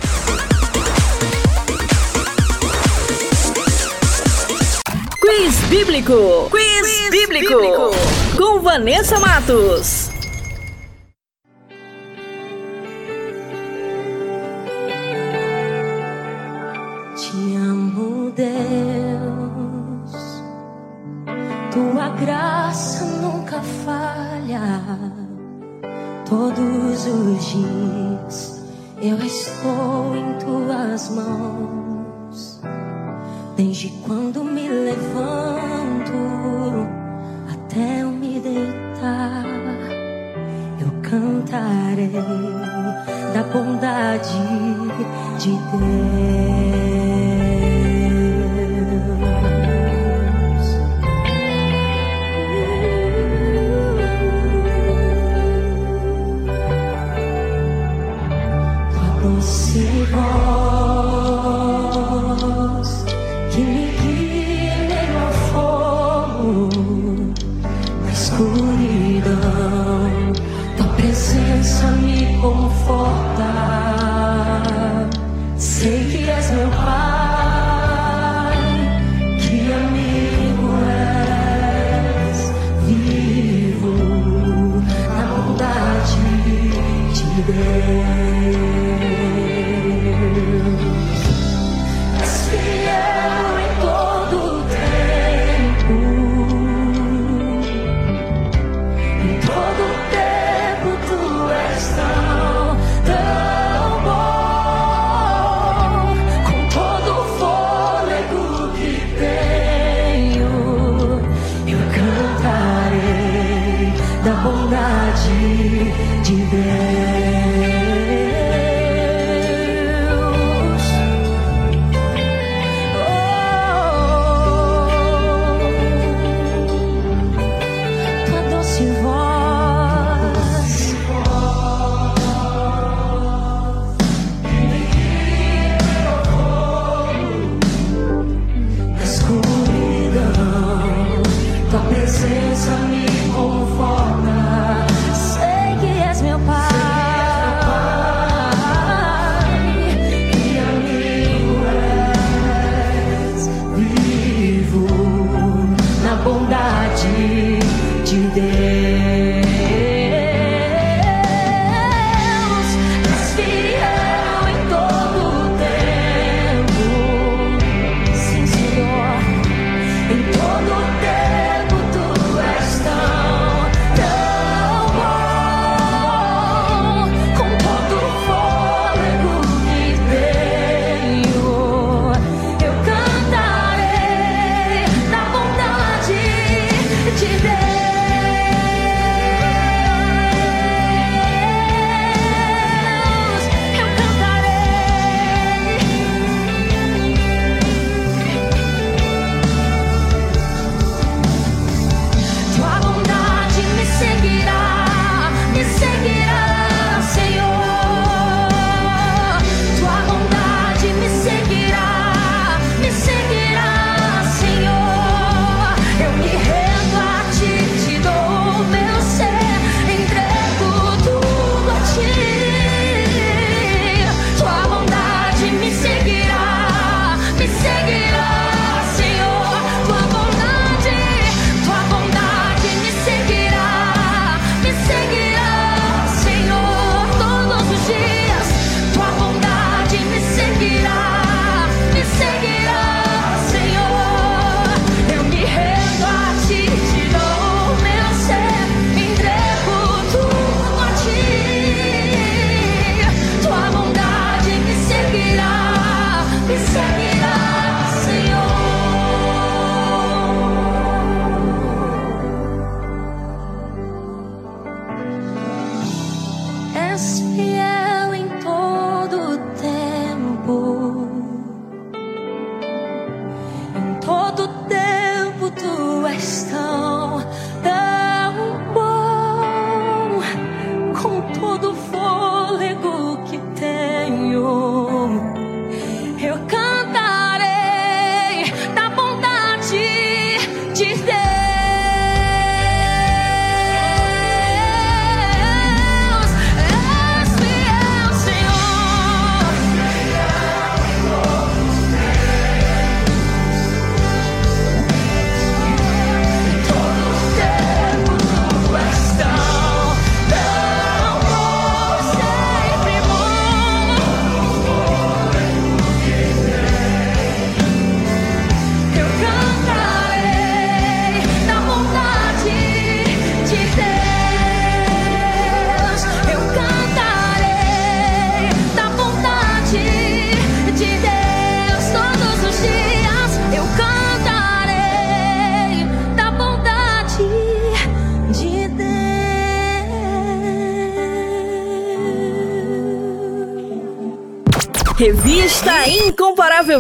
Quiz Bíblico. Quiz, bíblico. Com Vanessa Matos. Falha. Todos os dias eu estou em tuas mãos. Desde quando me levanto até eu me deitar, eu cantarei da bondade de Deus. De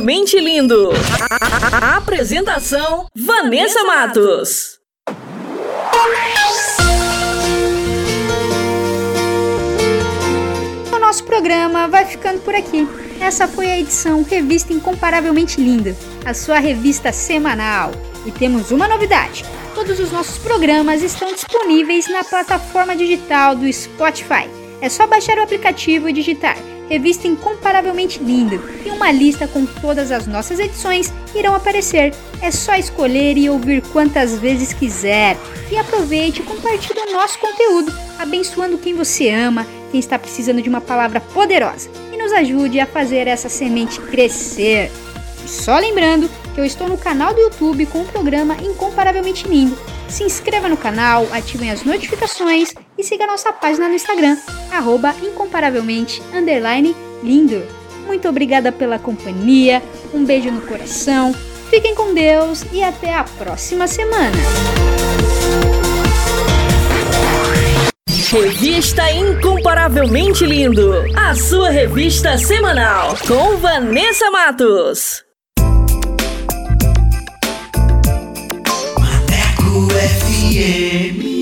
Incomparavelmente Lindo. A- a- a- Apresentação: Vanessa Matos. O nosso programa vai ficando por aqui. Essa foi a edição Revista Incomparavelmente Linda, a sua revista semanal. E temos uma novidade: todos os nossos programas estão disponíveis na plataforma digital do Spotify. É só baixar o aplicativo e digitar Revista Incomparavelmente Linda uma lista com todas as nossas edições irão aparecer. É só escolher e ouvir quantas vezes quiser. E aproveite e compartilhe o nosso conteúdo, abençoando quem você ama, quem está precisando de uma palavra poderosa. E nos ajude a fazer essa semente crescer. E só lembrando que eu estou no canal do YouTube com o programa Incomparavelmente Lindo. Se inscreva no canal, ativem as notificações e siga nossa página no Instagram, incomparavelmente lindo. Muito obrigada pela companhia, um beijo no coração, fiquem com Deus e até a próxima semana. Revista Incomparavelmente Lindo, a sua revista semanal com Vanessa Matos. Maneco FM.